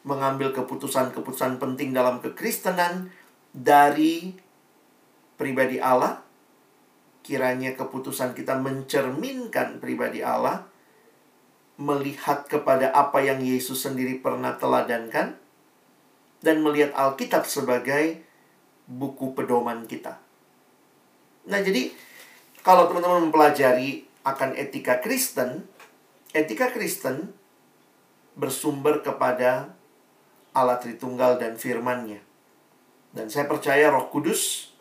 mengambil keputusan-keputusan penting dalam kekristenan dari pribadi Allah. Kiranya keputusan kita mencerminkan pribadi Allah melihat kepada apa yang Yesus sendiri pernah teladankan dan melihat Alkitab sebagai buku pedoman kita. Nah, jadi kalau teman-teman mempelajari akan etika Kristen, etika Kristen bersumber kepada Allah Tritunggal dan firman-Nya. Dan saya percaya Roh Kudus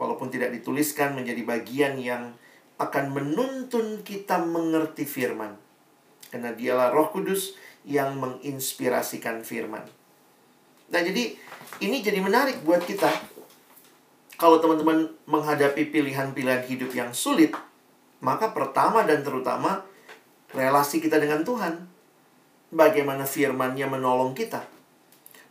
walaupun tidak dituliskan menjadi bagian yang akan menuntun kita mengerti firman karena dialah roh kudus yang menginspirasikan firman. Nah jadi ini jadi menarik buat kita. Kalau teman-teman menghadapi pilihan-pilihan hidup yang sulit, maka pertama dan terutama relasi kita dengan Tuhan. Bagaimana firmannya menolong kita.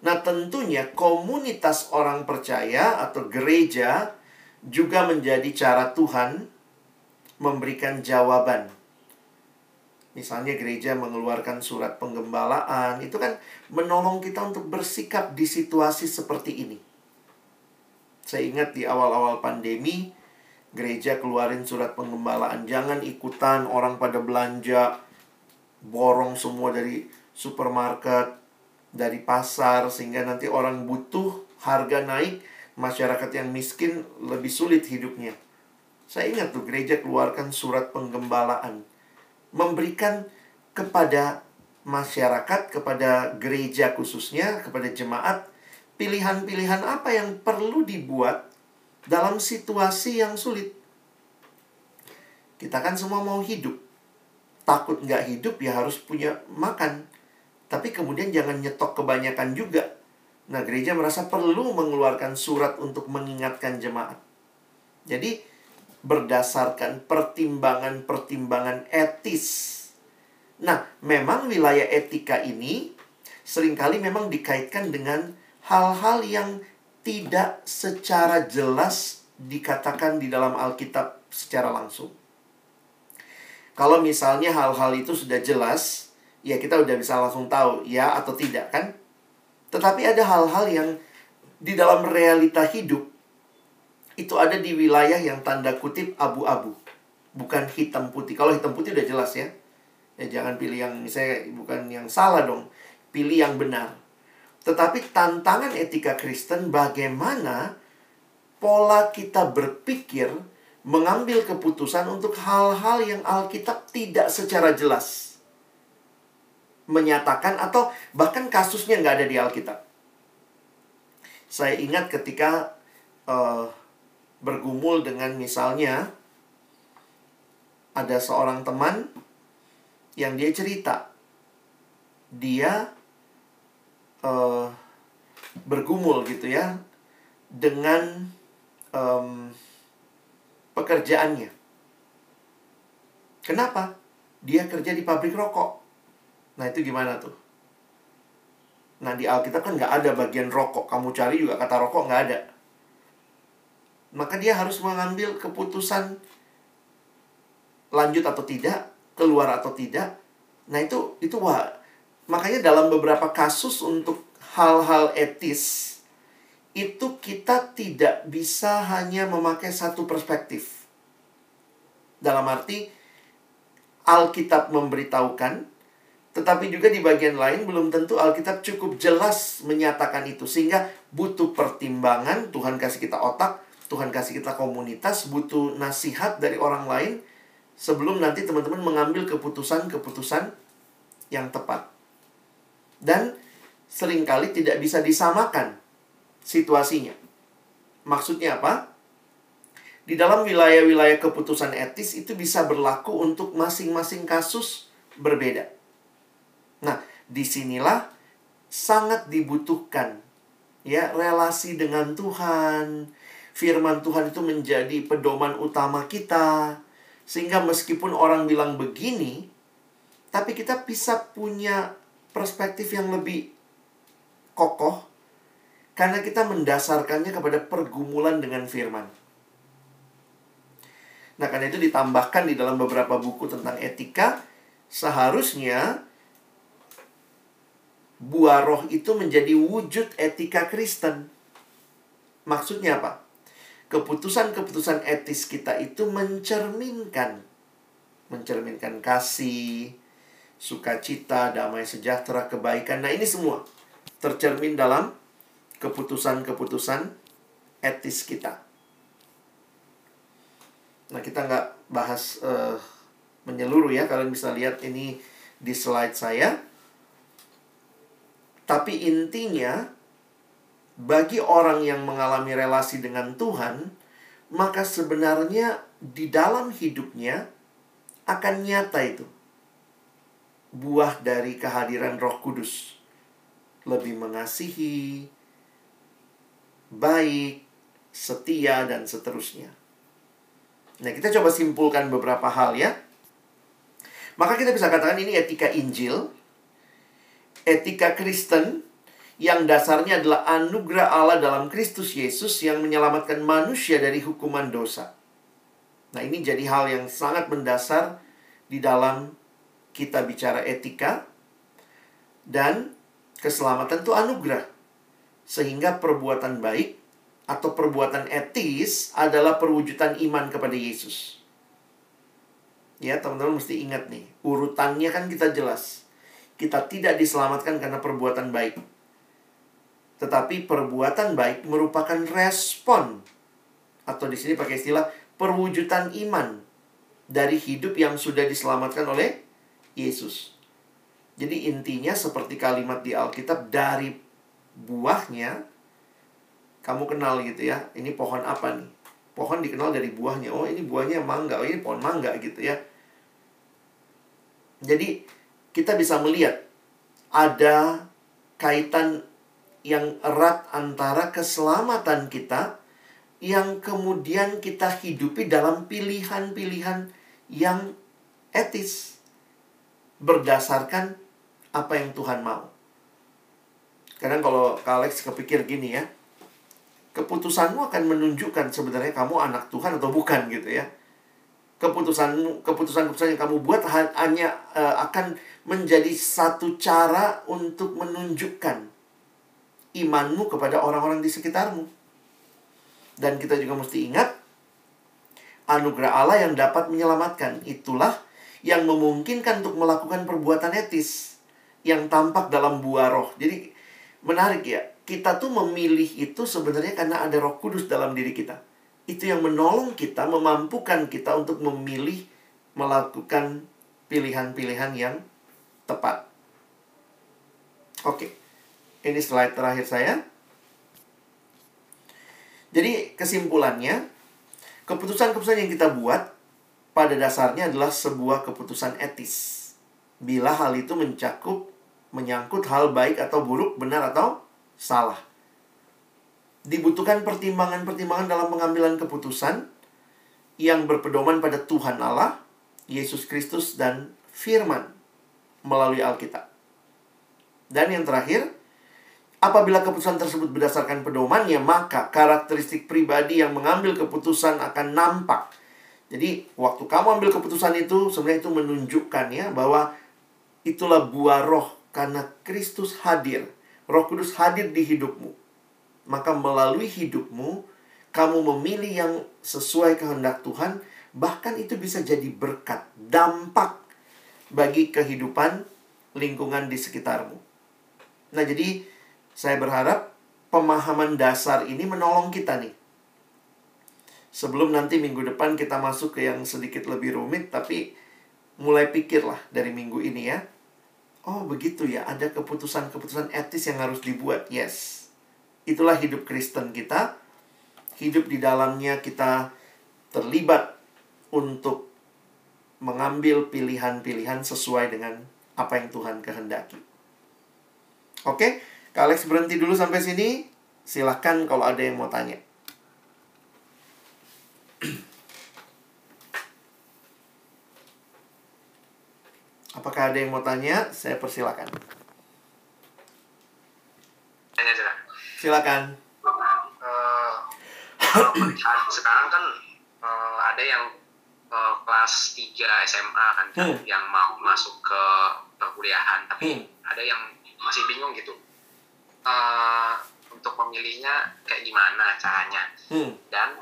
Nah tentunya komunitas orang percaya atau gereja juga menjadi cara Tuhan memberikan jawaban Misalnya gereja mengeluarkan surat penggembalaan, itu kan menolong kita untuk bersikap di situasi seperti ini. Saya ingat di awal-awal pandemi, gereja keluarin surat penggembalaan. Jangan ikutan orang pada belanja, borong semua dari supermarket, dari pasar, sehingga nanti orang butuh, harga naik, masyarakat yang miskin lebih sulit hidupnya. Saya ingat tuh gereja keluarkan surat penggembalaan memberikan kepada masyarakat, kepada gereja khususnya, kepada jemaat, pilihan-pilihan apa yang perlu dibuat dalam situasi yang sulit. Kita kan semua mau hidup. Takut nggak hidup ya harus punya makan. Tapi kemudian jangan nyetok kebanyakan juga. Nah, gereja merasa perlu mengeluarkan surat untuk mengingatkan jemaat. Jadi, berdasarkan pertimbangan-pertimbangan etis. Nah, memang wilayah etika ini sering kali memang dikaitkan dengan hal-hal yang tidak secara jelas dikatakan di dalam Alkitab secara langsung. Kalau misalnya hal-hal itu sudah jelas, ya kita udah bisa langsung tahu ya atau tidak kan. Tetapi ada hal-hal yang di dalam realita hidup itu ada di wilayah yang tanda kutip abu-abu, bukan hitam putih. Kalau hitam putih udah jelas ya. Ya jangan pilih yang misalnya bukan yang salah dong, pilih yang benar. Tetapi tantangan etika Kristen bagaimana pola kita berpikir mengambil keputusan untuk hal-hal yang Alkitab tidak secara jelas menyatakan atau bahkan kasusnya nggak ada di Alkitab. Saya ingat ketika uh, bergumul dengan misalnya ada seorang teman yang dia cerita dia uh, bergumul gitu ya dengan um, pekerjaannya. Kenapa? Dia kerja di pabrik rokok. Nah itu gimana tuh? Nah di Alkitab kan nggak ada bagian rokok. Kamu cari juga kata rokok nggak ada. Maka dia harus mengambil keputusan lanjut atau tidak, keluar atau tidak. Nah itu itu wah. Makanya dalam beberapa kasus untuk hal-hal etis itu kita tidak bisa hanya memakai satu perspektif. Dalam arti Alkitab memberitahukan, tetapi juga di bagian lain belum tentu Alkitab cukup jelas menyatakan itu sehingga butuh pertimbangan, Tuhan kasih kita otak, Tuhan kasih kita komunitas, butuh nasihat dari orang lain sebelum nanti teman-teman mengambil keputusan-keputusan yang tepat. Dan sering kali tidak bisa disamakan situasinya. Maksudnya apa? Di dalam wilayah-wilayah keputusan etis itu bisa berlaku untuk masing-masing kasus berbeda. Nah, di sinilah sangat dibutuhkan ya relasi dengan Tuhan. Firman Tuhan itu menjadi pedoman utama kita. Sehingga meskipun orang bilang begini, tapi kita bisa punya perspektif yang lebih kokoh karena kita mendasarkannya kepada pergumulan dengan firman. Nah, karena itu ditambahkan di dalam beberapa buku tentang etika, seharusnya buah roh itu menjadi wujud etika Kristen. Maksudnya apa? Keputusan-keputusan etis kita itu mencerminkan mencerminkan kasih, sukacita, damai sejahtera, kebaikan. Nah, ini semua tercermin dalam keputusan-keputusan etis kita. Nah, kita nggak bahas uh, menyeluruh ya. Kalian bisa lihat ini di slide saya. Tapi intinya, bagi orang yang mengalami relasi dengan Tuhan, maka sebenarnya di dalam hidupnya akan nyata itu. Buah dari kehadiran roh kudus. Lebih mengasihi, baik, setia, dan seterusnya. Nah, kita coba simpulkan beberapa hal ya. Maka kita bisa katakan ini etika Injil, etika Kristen, yang dasarnya adalah anugerah Allah dalam Kristus Yesus yang menyelamatkan manusia dari hukuman dosa. Nah, ini jadi hal yang sangat mendasar di dalam kita bicara etika dan keselamatan itu anugerah. Sehingga perbuatan baik atau perbuatan etis adalah perwujudan iman kepada Yesus. Ya, teman-teman mesti ingat nih, urutannya kan kita jelas. Kita tidak diselamatkan karena perbuatan baik. Tetapi perbuatan baik merupakan respon atau di sini pakai istilah perwujudan iman dari hidup yang sudah diselamatkan oleh Yesus. Jadi intinya seperti kalimat di Alkitab dari buahnya kamu kenal gitu ya. Ini pohon apa nih? Pohon dikenal dari buahnya. Oh ini buahnya mangga. Oh ini pohon mangga gitu ya. Jadi kita bisa melihat ada kaitan yang erat antara keselamatan kita yang kemudian kita hidupi dalam pilihan-pilihan yang etis berdasarkan apa yang Tuhan mau. Kadang kalau Kak Alex kepikir gini ya, keputusanmu akan menunjukkan sebenarnya kamu anak Tuhan atau bukan gitu ya. keputusan keputusan-keputusan yang kamu buat hanya uh, akan menjadi satu cara untuk menunjukkan imanmu kepada orang-orang di sekitarmu. Dan kita juga mesti ingat anugerah Allah yang dapat menyelamatkan itulah yang memungkinkan untuk melakukan perbuatan etis yang tampak dalam buah roh. Jadi menarik ya, kita tuh memilih itu sebenarnya karena ada Roh Kudus dalam diri kita itu yang menolong kita, memampukan kita untuk memilih melakukan pilihan-pilihan yang tepat. Oke, ini slide terakhir saya. Jadi kesimpulannya, keputusan-keputusan yang kita buat pada dasarnya adalah sebuah keputusan etis. Bila hal itu mencakup, menyangkut hal baik atau buruk, benar atau salah dibutuhkan pertimbangan-pertimbangan dalam pengambilan keputusan yang berpedoman pada Tuhan Allah, Yesus Kristus, dan firman melalui Alkitab. Dan yang terakhir, apabila keputusan tersebut berdasarkan pedomannya, maka karakteristik pribadi yang mengambil keputusan akan nampak. Jadi, waktu kamu ambil keputusan itu, sebenarnya itu menunjukkan ya bahwa itulah buah roh karena Kristus hadir. Roh Kudus hadir di hidupmu maka melalui hidupmu kamu memilih yang sesuai kehendak Tuhan, bahkan itu bisa jadi berkat, dampak bagi kehidupan lingkungan di sekitarmu. Nah, jadi saya berharap pemahaman dasar ini menolong kita nih. Sebelum nanti minggu depan kita masuk ke yang sedikit lebih rumit, tapi mulai pikirlah dari minggu ini ya. Oh, begitu ya, ada keputusan-keputusan etis yang harus dibuat. Yes. Itulah hidup Kristen kita. Hidup di dalamnya kita terlibat untuk mengambil pilihan-pilihan sesuai dengan apa yang Tuhan kehendaki. Oke, Kak Alex berhenti dulu sampai sini. Silahkan kalau ada yang mau tanya. Apakah ada yang mau tanya? Saya persilakan. Silakan. Uh, sekarang kan uh, ada yang uh, kelas 3 SMA kan hmm. yang mau masuk ke perkuliahan tapi hmm. ada yang masih bingung gitu. Uh, untuk memilihnya kayak gimana caranya. Hmm. Dan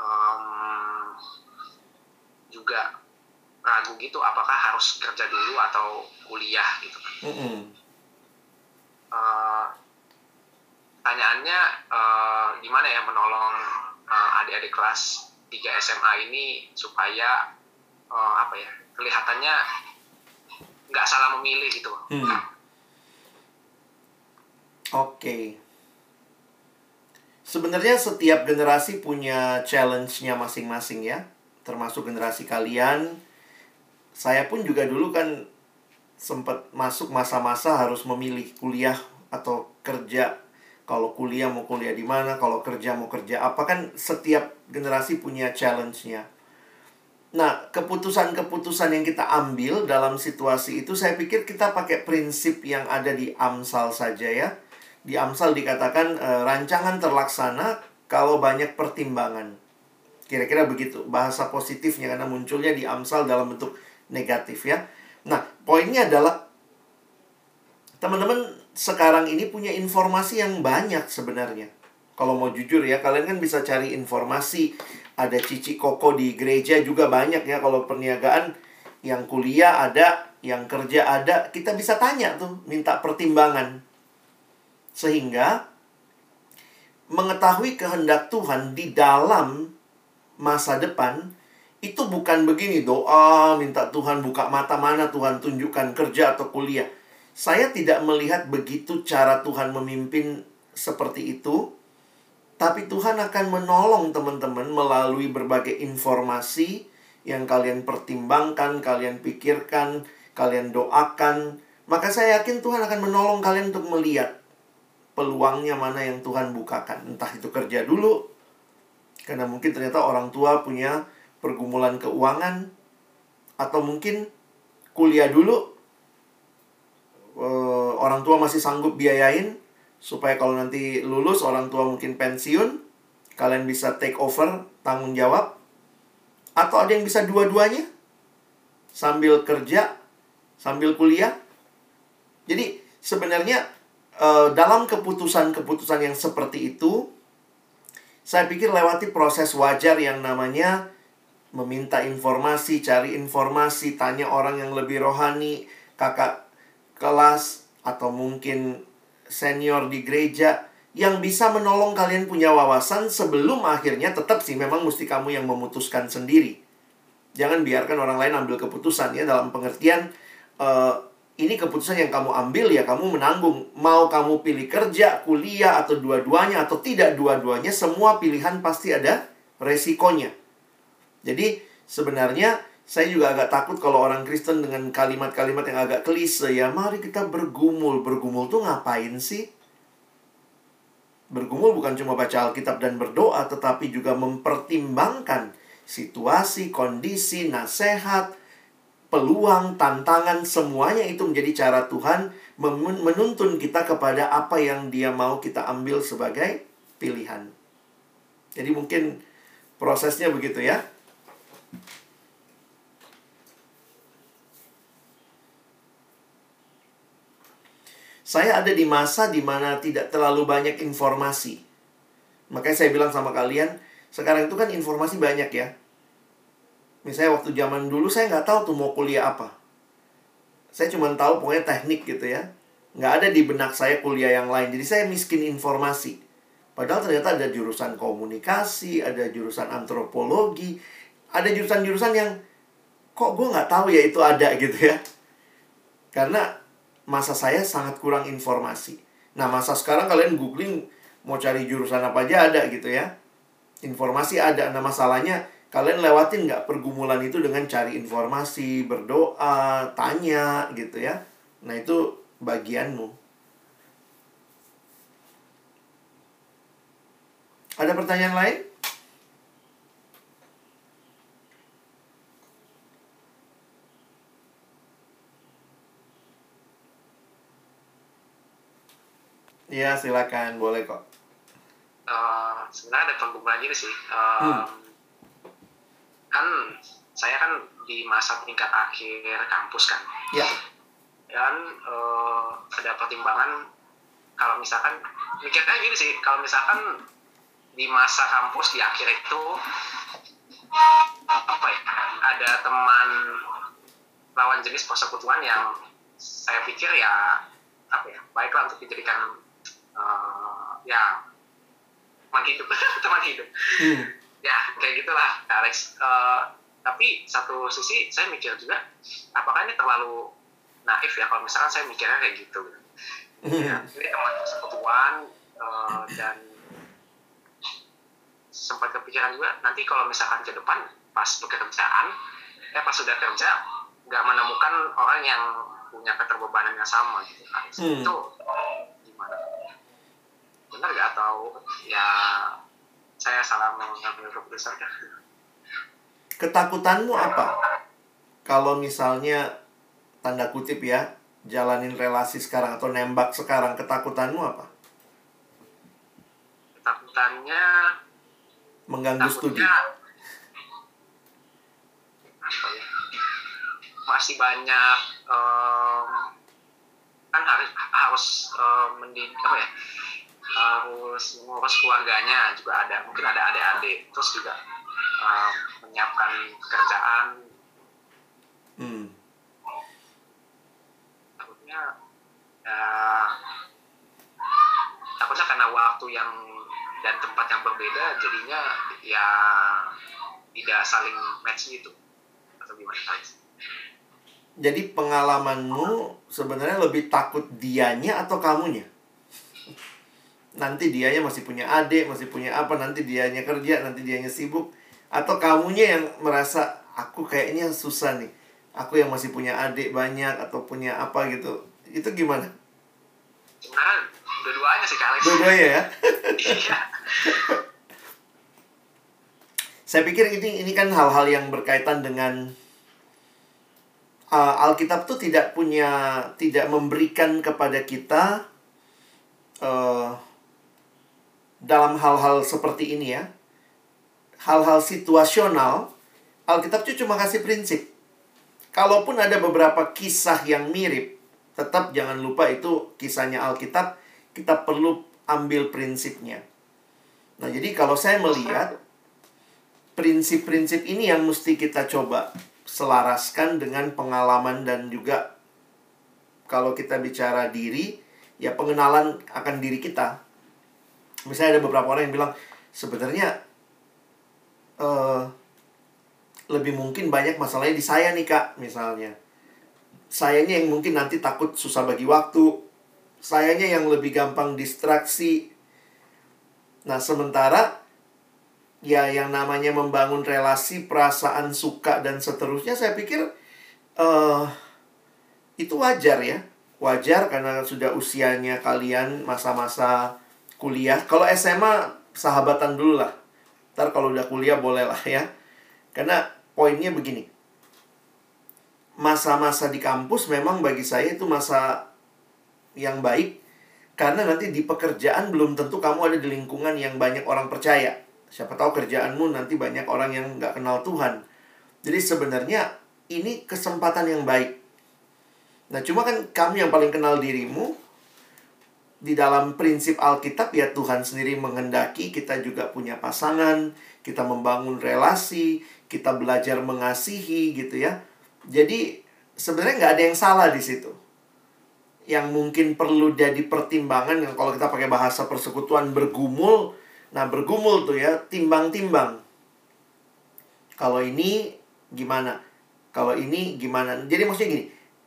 um, juga ragu gitu apakah harus kerja dulu atau kuliah gitu kan. Hmm. Uh, pertanyaannya uh, gimana ya menolong uh, adik-adik kelas 3 SMA ini supaya uh, apa ya kelihatannya nggak salah memilih gitu. Hmm. Oke. Okay. Sebenarnya setiap generasi punya challenge-nya masing-masing ya, termasuk generasi kalian. Saya pun juga dulu kan sempat masuk masa-masa harus memilih kuliah atau kerja kalau kuliah mau kuliah di mana, kalau kerja mau kerja apa kan setiap generasi punya challenge-nya. Nah, keputusan-keputusan yang kita ambil dalam situasi itu saya pikir kita pakai prinsip yang ada di Amsal saja ya. Di Amsal dikatakan e, rancangan terlaksana kalau banyak pertimbangan. Kira-kira begitu bahasa positifnya karena munculnya di Amsal dalam bentuk negatif ya. Nah, poinnya adalah teman-teman sekarang ini punya informasi yang banyak sebenarnya. Kalau mau jujur ya, kalian kan bisa cari informasi. Ada cici koko di gereja juga banyak ya. Kalau perniagaan, yang kuliah ada, yang kerja ada. Kita bisa tanya tuh, minta pertimbangan. Sehingga mengetahui kehendak Tuhan di dalam masa depan itu bukan begini doa minta Tuhan buka mata mana Tuhan tunjukkan kerja atau kuliah saya tidak melihat begitu cara Tuhan memimpin seperti itu, tapi Tuhan akan menolong teman-teman melalui berbagai informasi yang kalian pertimbangkan, kalian pikirkan, kalian doakan. Maka saya yakin Tuhan akan menolong kalian untuk melihat peluangnya mana yang Tuhan bukakan. Entah itu kerja dulu, karena mungkin ternyata orang tua punya pergumulan keuangan, atau mungkin kuliah dulu uh, orang tua masih sanggup biayain supaya kalau nanti lulus orang tua mungkin pensiun kalian bisa take over tanggung jawab Atau ada yang bisa dua-duanya? Sambil kerja, sambil kuliah. Jadi sebenarnya eh, dalam keputusan-keputusan yang seperti itu, saya pikir lewati proses wajar yang namanya meminta informasi, cari informasi, tanya orang yang lebih rohani, kakak kelas, atau mungkin senior di gereja yang bisa menolong kalian punya wawasan sebelum akhirnya tetap sih memang mesti kamu yang memutuskan sendiri. Jangan biarkan orang lain ambil keputusan ya dalam pengertian uh, ini keputusan yang kamu ambil ya kamu menanggung. Mau kamu pilih kerja, kuliah atau dua-duanya atau tidak dua-duanya, semua pilihan pasti ada resikonya. Jadi sebenarnya saya juga agak takut kalau orang Kristen dengan kalimat-kalimat yang agak klise ya, mari kita bergumul. Bergumul tuh ngapain sih? Bergumul bukan cuma baca Alkitab dan berdoa, tetapi juga mempertimbangkan situasi, kondisi, nasihat, peluang, tantangan, semuanya itu menjadi cara Tuhan menuntun kita kepada apa yang dia mau kita ambil sebagai pilihan. Jadi mungkin prosesnya begitu ya. Saya ada di masa di mana tidak terlalu banyak informasi. Makanya saya bilang sama kalian, sekarang itu kan informasi banyak ya. Misalnya waktu zaman dulu saya nggak tahu tuh mau kuliah apa. Saya cuma tahu pokoknya teknik gitu ya. Nggak ada di benak saya kuliah yang lain. Jadi saya miskin informasi. Padahal ternyata ada jurusan komunikasi, ada jurusan antropologi, ada jurusan-jurusan yang kok gue nggak tahu ya itu ada gitu ya. Karena masa saya sangat kurang informasi. Nah, masa sekarang kalian googling mau cari jurusan apa aja ada gitu ya. Informasi ada. Nah, masalahnya kalian lewatin nggak pergumulan itu dengan cari informasi, berdoa, tanya gitu ya. Nah, itu bagianmu. Ada pertanyaan lain? Iya, silakan. Boleh kok. Uh, sebenarnya ada pergumulan juga sih. Uh, hmm. Kan saya kan di masa tingkat akhir kampus kan. Ya. Dan uh, ada pertimbangan kalau misalkan mikirnya gini sih, kalau misalkan di masa kampus di akhir itu apa ya ada teman lawan jenis persekutuan yang saya pikir ya apa ya baiklah untuk dijadikan uh, ya teman hidup teman hidup hmm. Ya kayak gitulah Alex. Uh, tapi satu sisi saya mikir juga apakah ini terlalu naif ya kalau misalkan saya mikirnya kayak gitu? Ya, ini teman persekutuan uh, dan sempat kepikiran juga nanti kalau misalkan ke depan pas pekerjaan ya pas sudah kerja nggak menemukan orang yang punya keterbebanan yang sama gitu Alex. Hmm. itu gimana? Benar gak atau ya saya salah mengambil keputusan ketakutanmu apa? Kalau misalnya tanda kutip ya jalanin relasi sekarang atau nembak sekarang ketakutanmu apa? Ketakutannya mengganggu studi. Apa ya? Masih banyak um, kan harus harus um, mendidik apa ya harus mengurus keluarganya juga ada mungkin ada adik-adik. Terus juga um, menyiapkan pekerjaan. Hmm. takutnya ya takutnya karena waktu yang dan tempat yang berbeda jadinya ya tidak saling match gitu. Atau gimana jadi pengalamanmu sebenarnya lebih takut dianya atau kamunya nanti dianya masih punya adik, masih punya apa, nanti dianya kerja, nanti dianya sibuk. Atau kamunya yang merasa, aku kayaknya susah nih. Aku yang masih punya adik banyak, atau punya apa gitu. Itu gimana? Sebenarnya dua-duanya sih, Kak Dua-duanya ya? Iya. Saya pikir ini ini kan hal-hal yang berkaitan dengan uh, Alkitab tuh tidak punya tidak memberikan kepada kita uh, dalam hal-hal seperti ini ya, hal-hal situasional Alkitab itu cuma kasih prinsip. Kalaupun ada beberapa kisah yang mirip, tetap jangan lupa itu kisahnya Alkitab, kita perlu ambil prinsipnya. Nah, jadi kalau saya melihat prinsip-prinsip ini yang mesti kita coba selaraskan dengan pengalaman dan juga kalau kita bicara diri, ya pengenalan akan diri kita. Misalnya ada beberapa orang yang bilang, sebenarnya uh, lebih mungkin banyak masalahnya di saya nih kak misalnya. Sayanya yang mungkin nanti takut susah bagi waktu. Sayanya yang lebih gampang distraksi. Nah sementara ya yang namanya membangun relasi perasaan suka dan seterusnya saya pikir uh, itu wajar ya. Wajar karena sudah usianya kalian masa-masa kuliah kalau SMA sahabatan dulu lah ntar kalau udah kuliah boleh lah ya karena poinnya begini. Masa-masa di kampus memang bagi saya itu masa yang baik karena nanti di pekerjaan belum tentu kamu ada di lingkungan yang banyak orang percaya. Siapa tahu kerjaanmu nanti banyak orang yang nggak kenal Tuhan. Jadi sebenarnya ini kesempatan yang baik. Nah cuma kan kamu yang paling kenal dirimu di dalam prinsip Alkitab ya Tuhan sendiri menghendaki kita juga punya pasangan, kita membangun relasi, kita belajar mengasihi gitu ya. Jadi sebenarnya nggak ada yang salah di situ. Yang mungkin perlu jadi pertimbangan kalau kita pakai bahasa persekutuan bergumul, nah bergumul tuh ya timbang-timbang. Kalau ini gimana? Kalau ini gimana? Jadi maksudnya gini,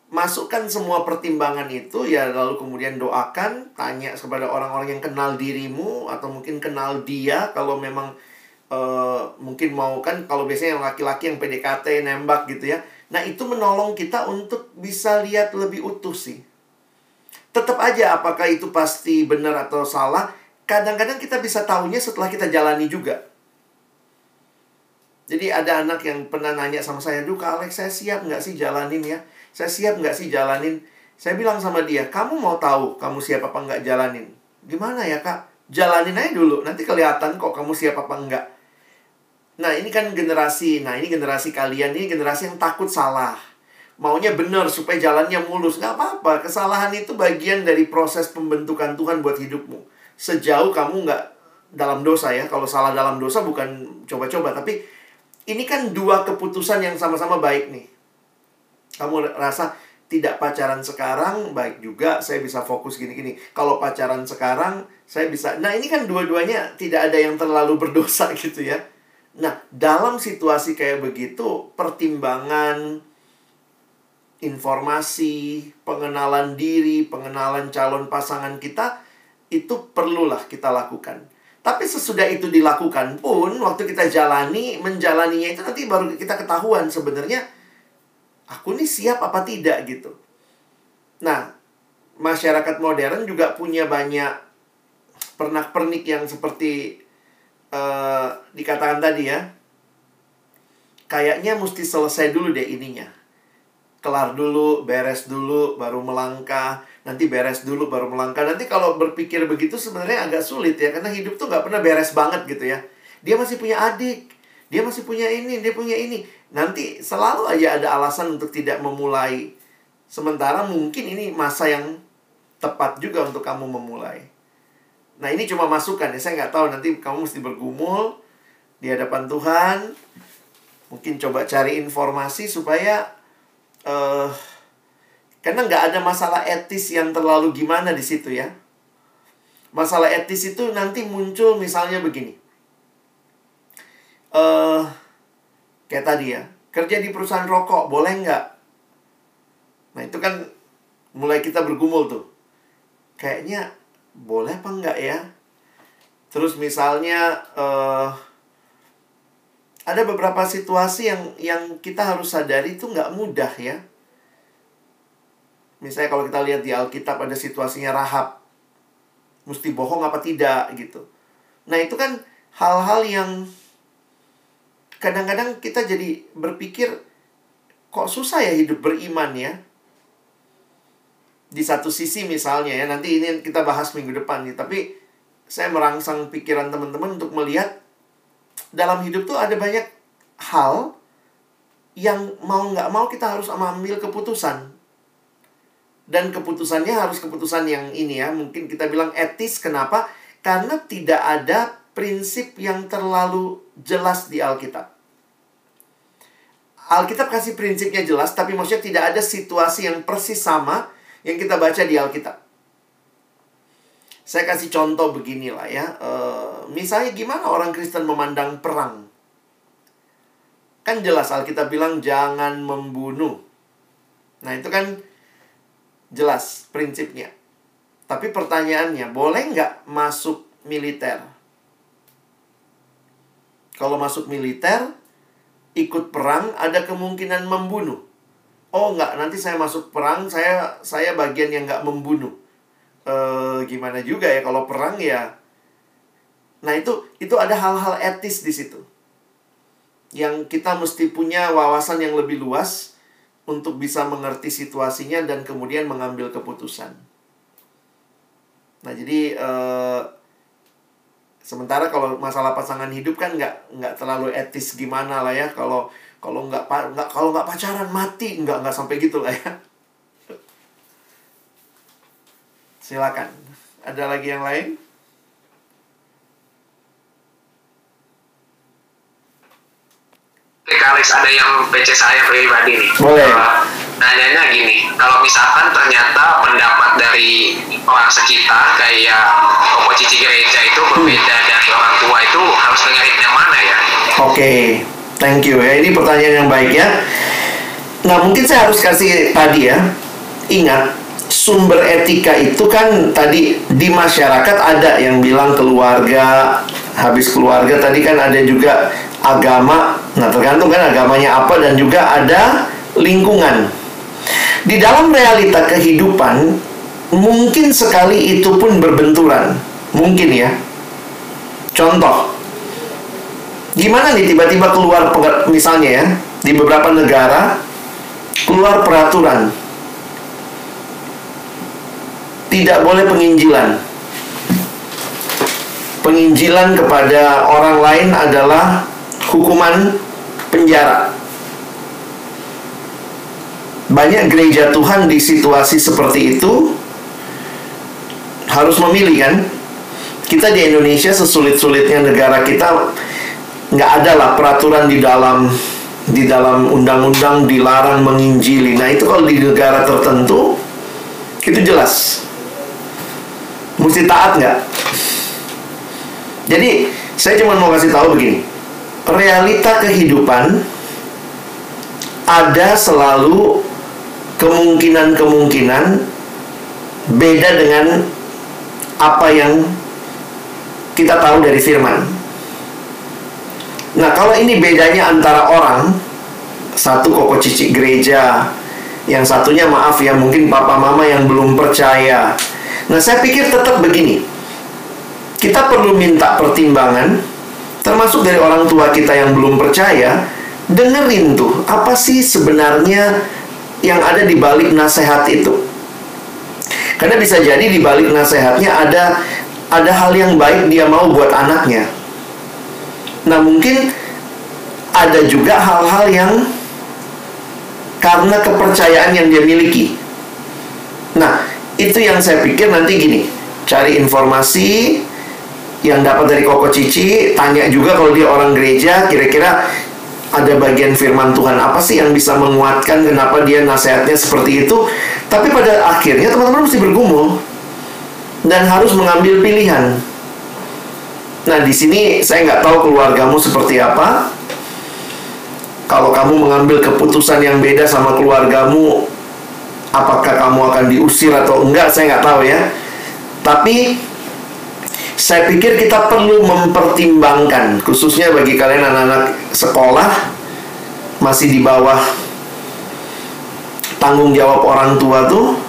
masukkan semua pertimbangan itu ya lalu kemudian doakan, tanya kepada orang-orang yang kenal dirimu atau mungkin kenal dia kalau memang uh, mungkin mau kan kalau biasanya yang laki-laki yang PDKT nembak gitu ya. Nah, itu menolong kita untuk bisa lihat lebih utuh sih. Tetap aja apakah itu pasti benar atau salah, kadang-kadang kita bisa tahunya setelah kita jalani juga. Jadi ada anak yang pernah nanya sama saya, Kak Alex, saya siap nggak sih jalanin ya? Saya siap nggak sih jalanin? Saya bilang sama dia, kamu mau tahu kamu siap apa nggak jalanin? Gimana ya kak? Jalanin aja dulu, nanti kelihatan kok kamu siap apa enggak. Nah, ini kan generasi. Nah, ini generasi kalian ini generasi yang takut salah. Maunya benar supaya jalannya mulus. Nggak apa-apa. Kesalahan itu bagian dari proses pembentukan Tuhan buat hidupmu. Sejauh kamu nggak dalam dosa ya. Kalau salah dalam dosa bukan coba-coba. Tapi ini kan dua keputusan yang sama-sama baik nih. Kamu rasa tidak pacaran sekarang baik juga saya bisa fokus gini-gini. Kalau pacaran sekarang saya bisa. Nah, ini kan dua-duanya tidak ada yang terlalu berdosa gitu ya Nah, dalam situasi kayak begitu, pertimbangan informasi, pengenalan diri, pengenalan calon pasangan kita itu perlulah kita lakukan. Tapi sesudah itu dilakukan pun, waktu kita jalani, menjalaninya itu nanti baru kita ketahuan sebenarnya aku nih siap apa tidak gitu. Nah, masyarakat modern juga punya banyak pernak-pernik yang seperti uh, dikatakan tadi ya, kayaknya mesti selesai dulu deh ininya. Kelar dulu, beres dulu, baru melangkah. Nanti beres dulu, baru melangkah. Nanti kalau berpikir begitu sebenarnya agak sulit ya. Karena hidup tuh nggak pernah beres banget gitu ya. Dia masih punya adik. Dia masih punya ini, dia punya ini. Nanti selalu aja ada alasan untuk tidak memulai. Sementara mungkin ini masa yang tepat juga untuk kamu memulai. Nah ini cuma masukan ya, saya nggak tahu nanti kamu mesti bergumul di hadapan Tuhan. Mungkin coba cari informasi supaya uh, karena nggak ada masalah etis yang terlalu gimana di situ ya. Masalah etis itu nanti muncul misalnya begini. Uh, kayak tadi ya, kerja di perusahaan rokok boleh nggak? Nah itu kan mulai kita bergumul tuh. Kayaknya boleh apa enggak ya? Terus misalnya uh, ada beberapa situasi yang yang kita harus sadari itu nggak mudah ya. Misalnya kalau kita lihat di Alkitab ada situasinya Rahab. Mesti bohong apa tidak gitu. Nah itu kan hal-hal yang kadang-kadang kita jadi berpikir kok susah ya hidup beriman ya di satu sisi misalnya ya nanti ini kita bahas minggu depan nih tapi saya merangsang pikiran teman-teman untuk melihat dalam hidup tuh ada banyak hal yang mau nggak mau kita harus mengambil keputusan. Dan keputusannya harus keputusan yang ini ya, mungkin kita bilang etis. Kenapa? Karena tidak ada prinsip yang terlalu jelas di Alkitab. Alkitab kasih prinsipnya jelas, tapi maksudnya tidak ada situasi yang persis sama yang kita baca di Alkitab. Saya kasih contoh beginilah ya. E, misalnya gimana orang Kristen memandang perang? Kan jelas Alkitab bilang jangan membunuh. Nah itu kan jelas prinsipnya. Tapi pertanyaannya, boleh nggak masuk militer? Kalau masuk militer, ikut perang, ada kemungkinan membunuh. Oh nggak, nanti saya masuk perang, saya saya bagian yang nggak membunuh. E, gimana juga ya kalau perang ya? Nah itu itu ada hal-hal etis di situ yang kita mesti punya wawasan yang lebih luas untuk bisa mengerti situasinya dan kemudian mengambil keputusan. Nah jadi eh, sementara kalau masalah pasangan hidup kan nggak nggak terlalu etis gimana lah ya kalau kalau nggak nggak kalau nggak pacaran mati nggak nggak sampai gitu lah ya. Silakan. Ada lagi yang lain? Alex ada yang PC saya pribadi nih. Boleh. Uh, nanyanya gini, kalau misalkan ternyata pendapat dari orang sekitar kayak Koko Cici Gereja itu berbeda hmm. dari orang tua itu harus dengerin yang mana ya? Oke, okay. thank you ya. Ini pertanyaan yang baik ya. Nah mungkin saya harus kasih tadi ya. Ingat, sumber etika itu kan tadi di masyarakat ada yang bilang keluarga, habis keluarga tadi kan ada juga agama. Nah, tergantung kan agamanya apa dan juga ada lingkungan. Di dalam realita kehidupan mungkin sekali itu pun berbenturan. Mungkin ya. Contoh. Gimana nih tiba-tiba keluar misalnya ya, di beberapa negara keluar peraturan tidak boleh penginjilan. Penginjilan kepada orang lain adalah hukuman penjara. Banyak gereja Tuhan di situasi seperti itu harus memilih kan? Kita di Indonesia sesulit-sulitnya negara kita nggak ada lah peraturan di dalam di dalam undang-undang dilarang menginjili. Nah itu kalau di negara tertentu itu jelas. Mesti taat nggak? Jadi saya cuma mau kasih tahu begini realita kehidupan ada selalu kemungkinan-kemungkinan beda dengan apa yang kita tahu dari firman. Nah, kalau ini bedanya antara orang, satu koko cici gereja, yang satunya maaf ya, mungkin papa mama yang belum percaya. Nah, saya pikir tetap begini. Kita perlu minta pertimbangan termasuk dari orang tua kita yang belum percaya, dengerin tuh apa sih sebenarnya yang ada di balik nasihat itu. Karena bisa jadi di balik nasihatnya ada ada hal yang baik dia mau buat anaknya. Nah, mungkin ada juga hal-hal yang karena kepercayaan yang dia miliki. Nah, itu yang saya pikir nanti gini, cari informasi, yang dapat dari Koko Cici tanya juga kalau dia orang gereja kira-kira ada bagian firman Tuhan apa sih yang bisa menguatkan kenapa dia nasihatnya seperti itu. Tapi pada akhirnya teman-teman mesti bergumul dan harus mengambil pilihan. Nah di sini saya nggak tahu keluargamu seperti apa. Kalau kamu mengambil keputusan yang beda sama keluargamu apakah kamu akan diusir atau enggak saya nggak tahu ya. Tapi saya pikir kita perlu mempertimbangkan khususnya bagi kalian anak-anak sekolah masih di bawah tanggung jawab orang tua tuh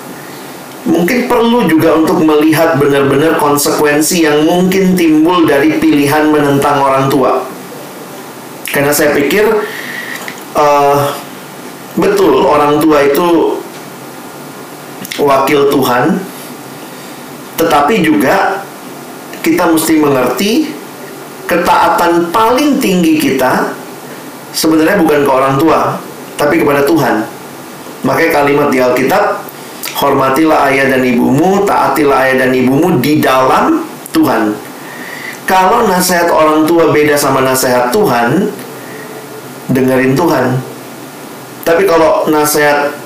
mungkin perlu juga untuk melihat benar-benar konsekuensi yang mungkin timbul dari pilihan menentang orang tua. Karena saya pikir uh, betul orang tua itu wakil Tuhan, tetapi juga kita mesti mengerti ketaatan paling tinggi kita sebenarnya bukan ke orang tua, tapi kepada Tuhan. Makanya kalimat di Alkitab, hormatilah ayah dan ibumu, taatilah ayah dan ibumu di dalam Tuhan. Kalau nasihat orang tua beda sama nasihat Tuhan, dengerin Tuhan. Tapi kalau nasihat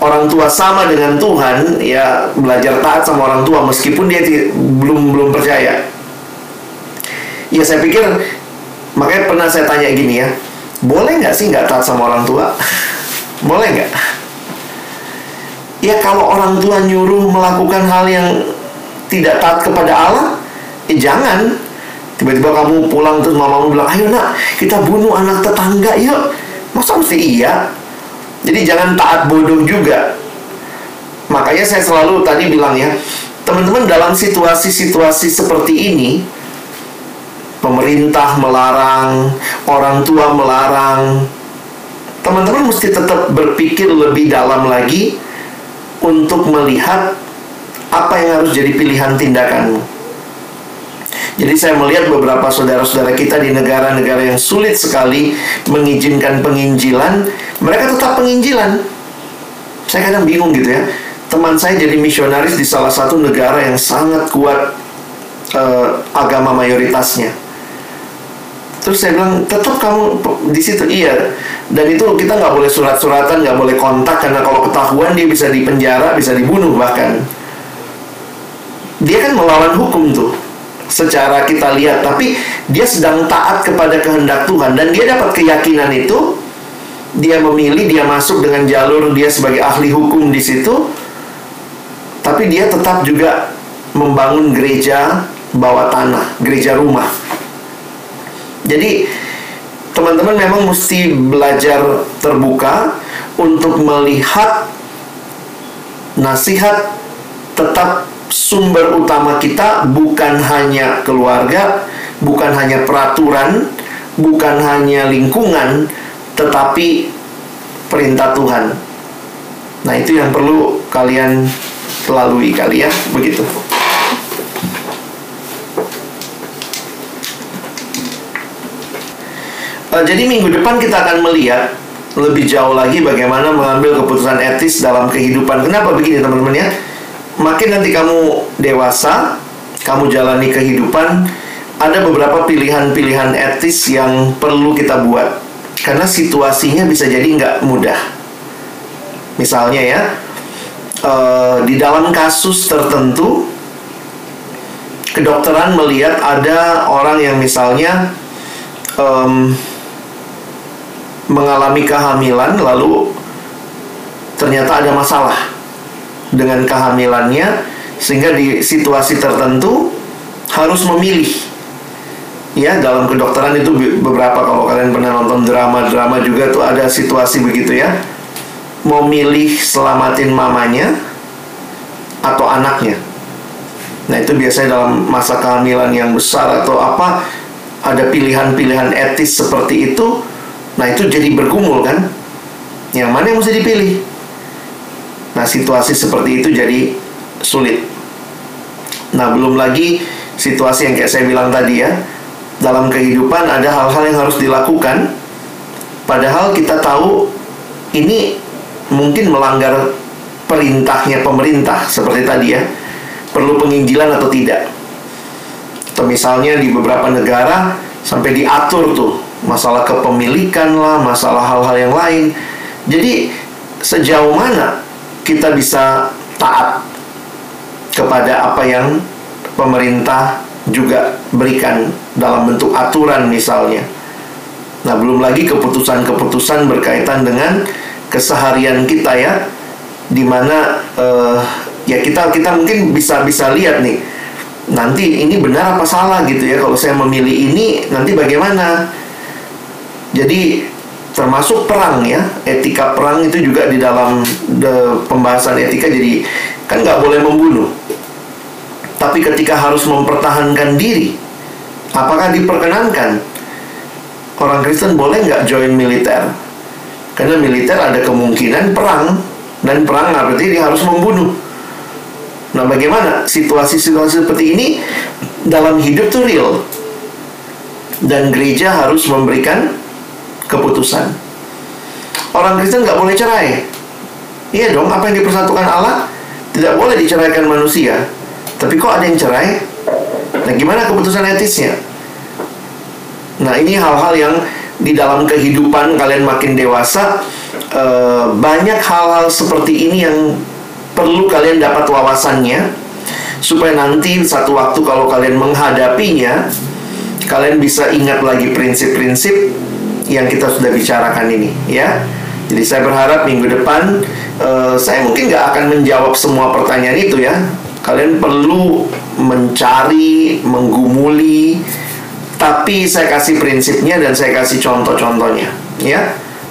orang tua sama dengan Tuhan, ya belajar taat sama orang tua meskipun dia belum belum percaya. Ya saya pikir makanya pernah saya tanya gini ya, boleh nggak sih nggak taat sama orang tua? boleh nggak? Ya kalau orang tua nyuruh melakukan hal yang tidak taat kepada Allah, ya jangan. Tiba-tiba kamu pulang terus mamamu bilang, ayo nak kita bunuh anak tetangga yuk. Masa mesti iya? Jadi jangan taat bodoh juga. Makanya saya selalu tadi bilang ya, teman-teman dalam situasi-situasi seperti ini, pemerintah melarang, orang tua melarang, teman-teman mesti tetap berpikir lebih dalam lagi untuk melihat apa yang harus jadi pilihan tindakanmu. Jadi saya melihat beberapa saudara-saudara kita di negara-negara yang sulit sekali mengizinkan penginjilan, mereka tetap penginjilan. Saya kadang bingung gitu ya. Teman saya jadi misionaris di salah satu negara yang sangat kuat uh, agama mayoritasnya. Terus saya bilang, tetap kamu di situ iya. Dan itu kita nggak boleh surat-suratan, nggak boleh kontak karena kalau ketahuan dia bisa dipenjara, bisa dibunuh bahkan. Dia kan melawan hukum tuh secara kita lihat tapi dia sedang taat kepada kehendak Tuhan dan dia dapat keyakinan itu dia memilih dia masuk dengan jalur dia sebagai ahli hukum di situ tapi dia tetap juga membangun gereja bawah tanah gereja rumah. Jadi teman-teman memang mesti belajar terbuka untuk melihat nasihat tetap sumber utama kita bukan hanya keluarga, bukan hanya peraturan, bukan hanya lingkungan, tetapi perintah Tuhan. Nah, itu yang perlu kalian lalui kali ya, begitu. Uh, jadi minggu depan kita akan melihat lebih jauh lagi bagaimana mengambil keputusan etis dalam kehidupan. Kenapa begini teman-teman ya? makin nanti kamu dewasa, kamu jalani kehidupan, ada beberapa pilihan-pilihan etis yang perlu kita buat. Karena situasinya bisa jadi nggak mudah. Misalnya ya, uh, di dalam kasus tertentu, kedokteran melihat ada orang yang misalnya um, mengalami kehamilan, lalu ternyata ada masalah dengan kehamilannya sehingga di situasi tertentu harus memilih ya dalam kedokteran itu beberapa kalau kalian pernah nonton drama-drama juga tuh ada situasi begitu ya mau milih selamatin mamanya atau anaknya nah itu biasanya dalam masa kehamilan yang besar atau apa ada pilihan-pilihan etis seperti itu nah itu jadi bergumul kan yang mana yang mesti dipilih Nah, situasi seperti itu jadi sulit. Nah, belum lagi situasi yang kayak saya bilang tadi ya. Dalam kehidupan ada hal-hal yang harus dilakukan padahal kita tahu ini mungkin melanggar perintahnya pemerintah seperti tadi ya. Perlu penginjilan atau tidak. Atau misalnya di beberapa negara sampai diatur tuh masalah kepemilikan lah, masalah hal-hal yang lain. Jadi sejauh mana kita bisa taat kepada apa yang pemerintah juga berikan dalam bentuk aturan misalnya. Nah, belum lagi keputusan-keputusan berkaitan dengan keseharian kita ya, di mana uh, ya kita kita mungkin bisa bisa lihat nih nanti ini benar apa salah gitu ya kalau saya memilih ini nanti bagaimana. Jadi termasuk perang ya etika perang itu juga di dalam pembahasan etika jadi kan nggak boleh membunuh tapi ketika harus mempertahankan diri apakah diperkenankan orang Kristen boleh nggak join militer karena militer ada kemungkinan perang dan perang berarti dia harus membunuh nah bagaimana situasi-situasi seperti ini dalam hidup tuh real dan gereja harus memberikan keputusan. orang Kristen nggak boleh cerai. Iya dong, apa yang dipersatukan Allah tidak boleh diceraikan manusia. Tapi kok ada yang cerai? Nah, gimana keputusan etisnya? Nah, ini hal-hal yang di dalam kehidupan kalian makin dewasa eh, banyak hal-hal seperti ini yang perlu kalian dapat wawasannya supaya nanti satu waktu kalau kalian menghadapinya kalian bisa ingat lagi prinsip-prinsip yang kita sudah bicarakan ini ya jadi saya berharap minggu depan uh, saya mungkin nggak akan menjawab semua pertanyaan itu ya kalian perlu mencari menggumuli tapi saya kasih prinsipnya dan saya kasih contoh-contohnya ya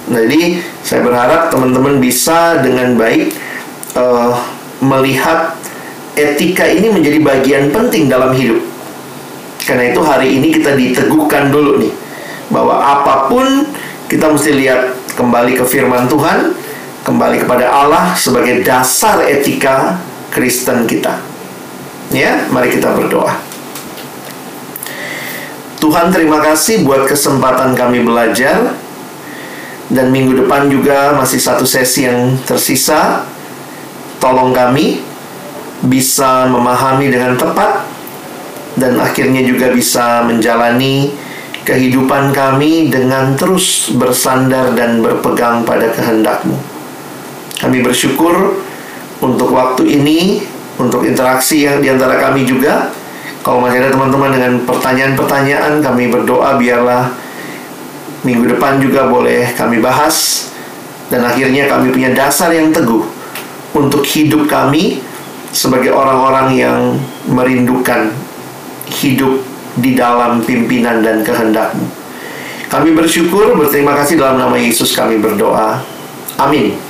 jadi saya berharap teman-teman bisa dengan baik uh, melihat etika ini menjadi bagian penting dalam hidup. Karena itu hari ini kita diteguhkan dulu nih bahwa apa pun kita mesti lihat kembali ke firman Tuhan, kembali kepada Allah sebagai dasar etika Kristen kita. Ya, mari kita berdoa. Tuhan terima kasih buat kesempatan kami belajar dan minggu depan juga masih satu sesi yang tersisa. Tolong kami bisa memahami dengan tepat dan akhirnya juga bisa menjalani kehidupan kami dengan terus bersandar dan berpegang pada kehendakmu. Kami bersyukur untuk waktu ini, untuk interaksi yang di antara kami juga. Kalau masih ada teman-teman dengan pertanyaan-pertanyaan, kami berdoa biarlah minggu depan juga boleh kami bahas. Dan akhirnya kami punya dasar yang teguh untuk hidup kami sebagai orang-orang yang merindukan hidup di dalam pimpinan dan kehendakmu. Kami bersyukur, berterima kasih dalam nama Yesus kami berdoa. Amin.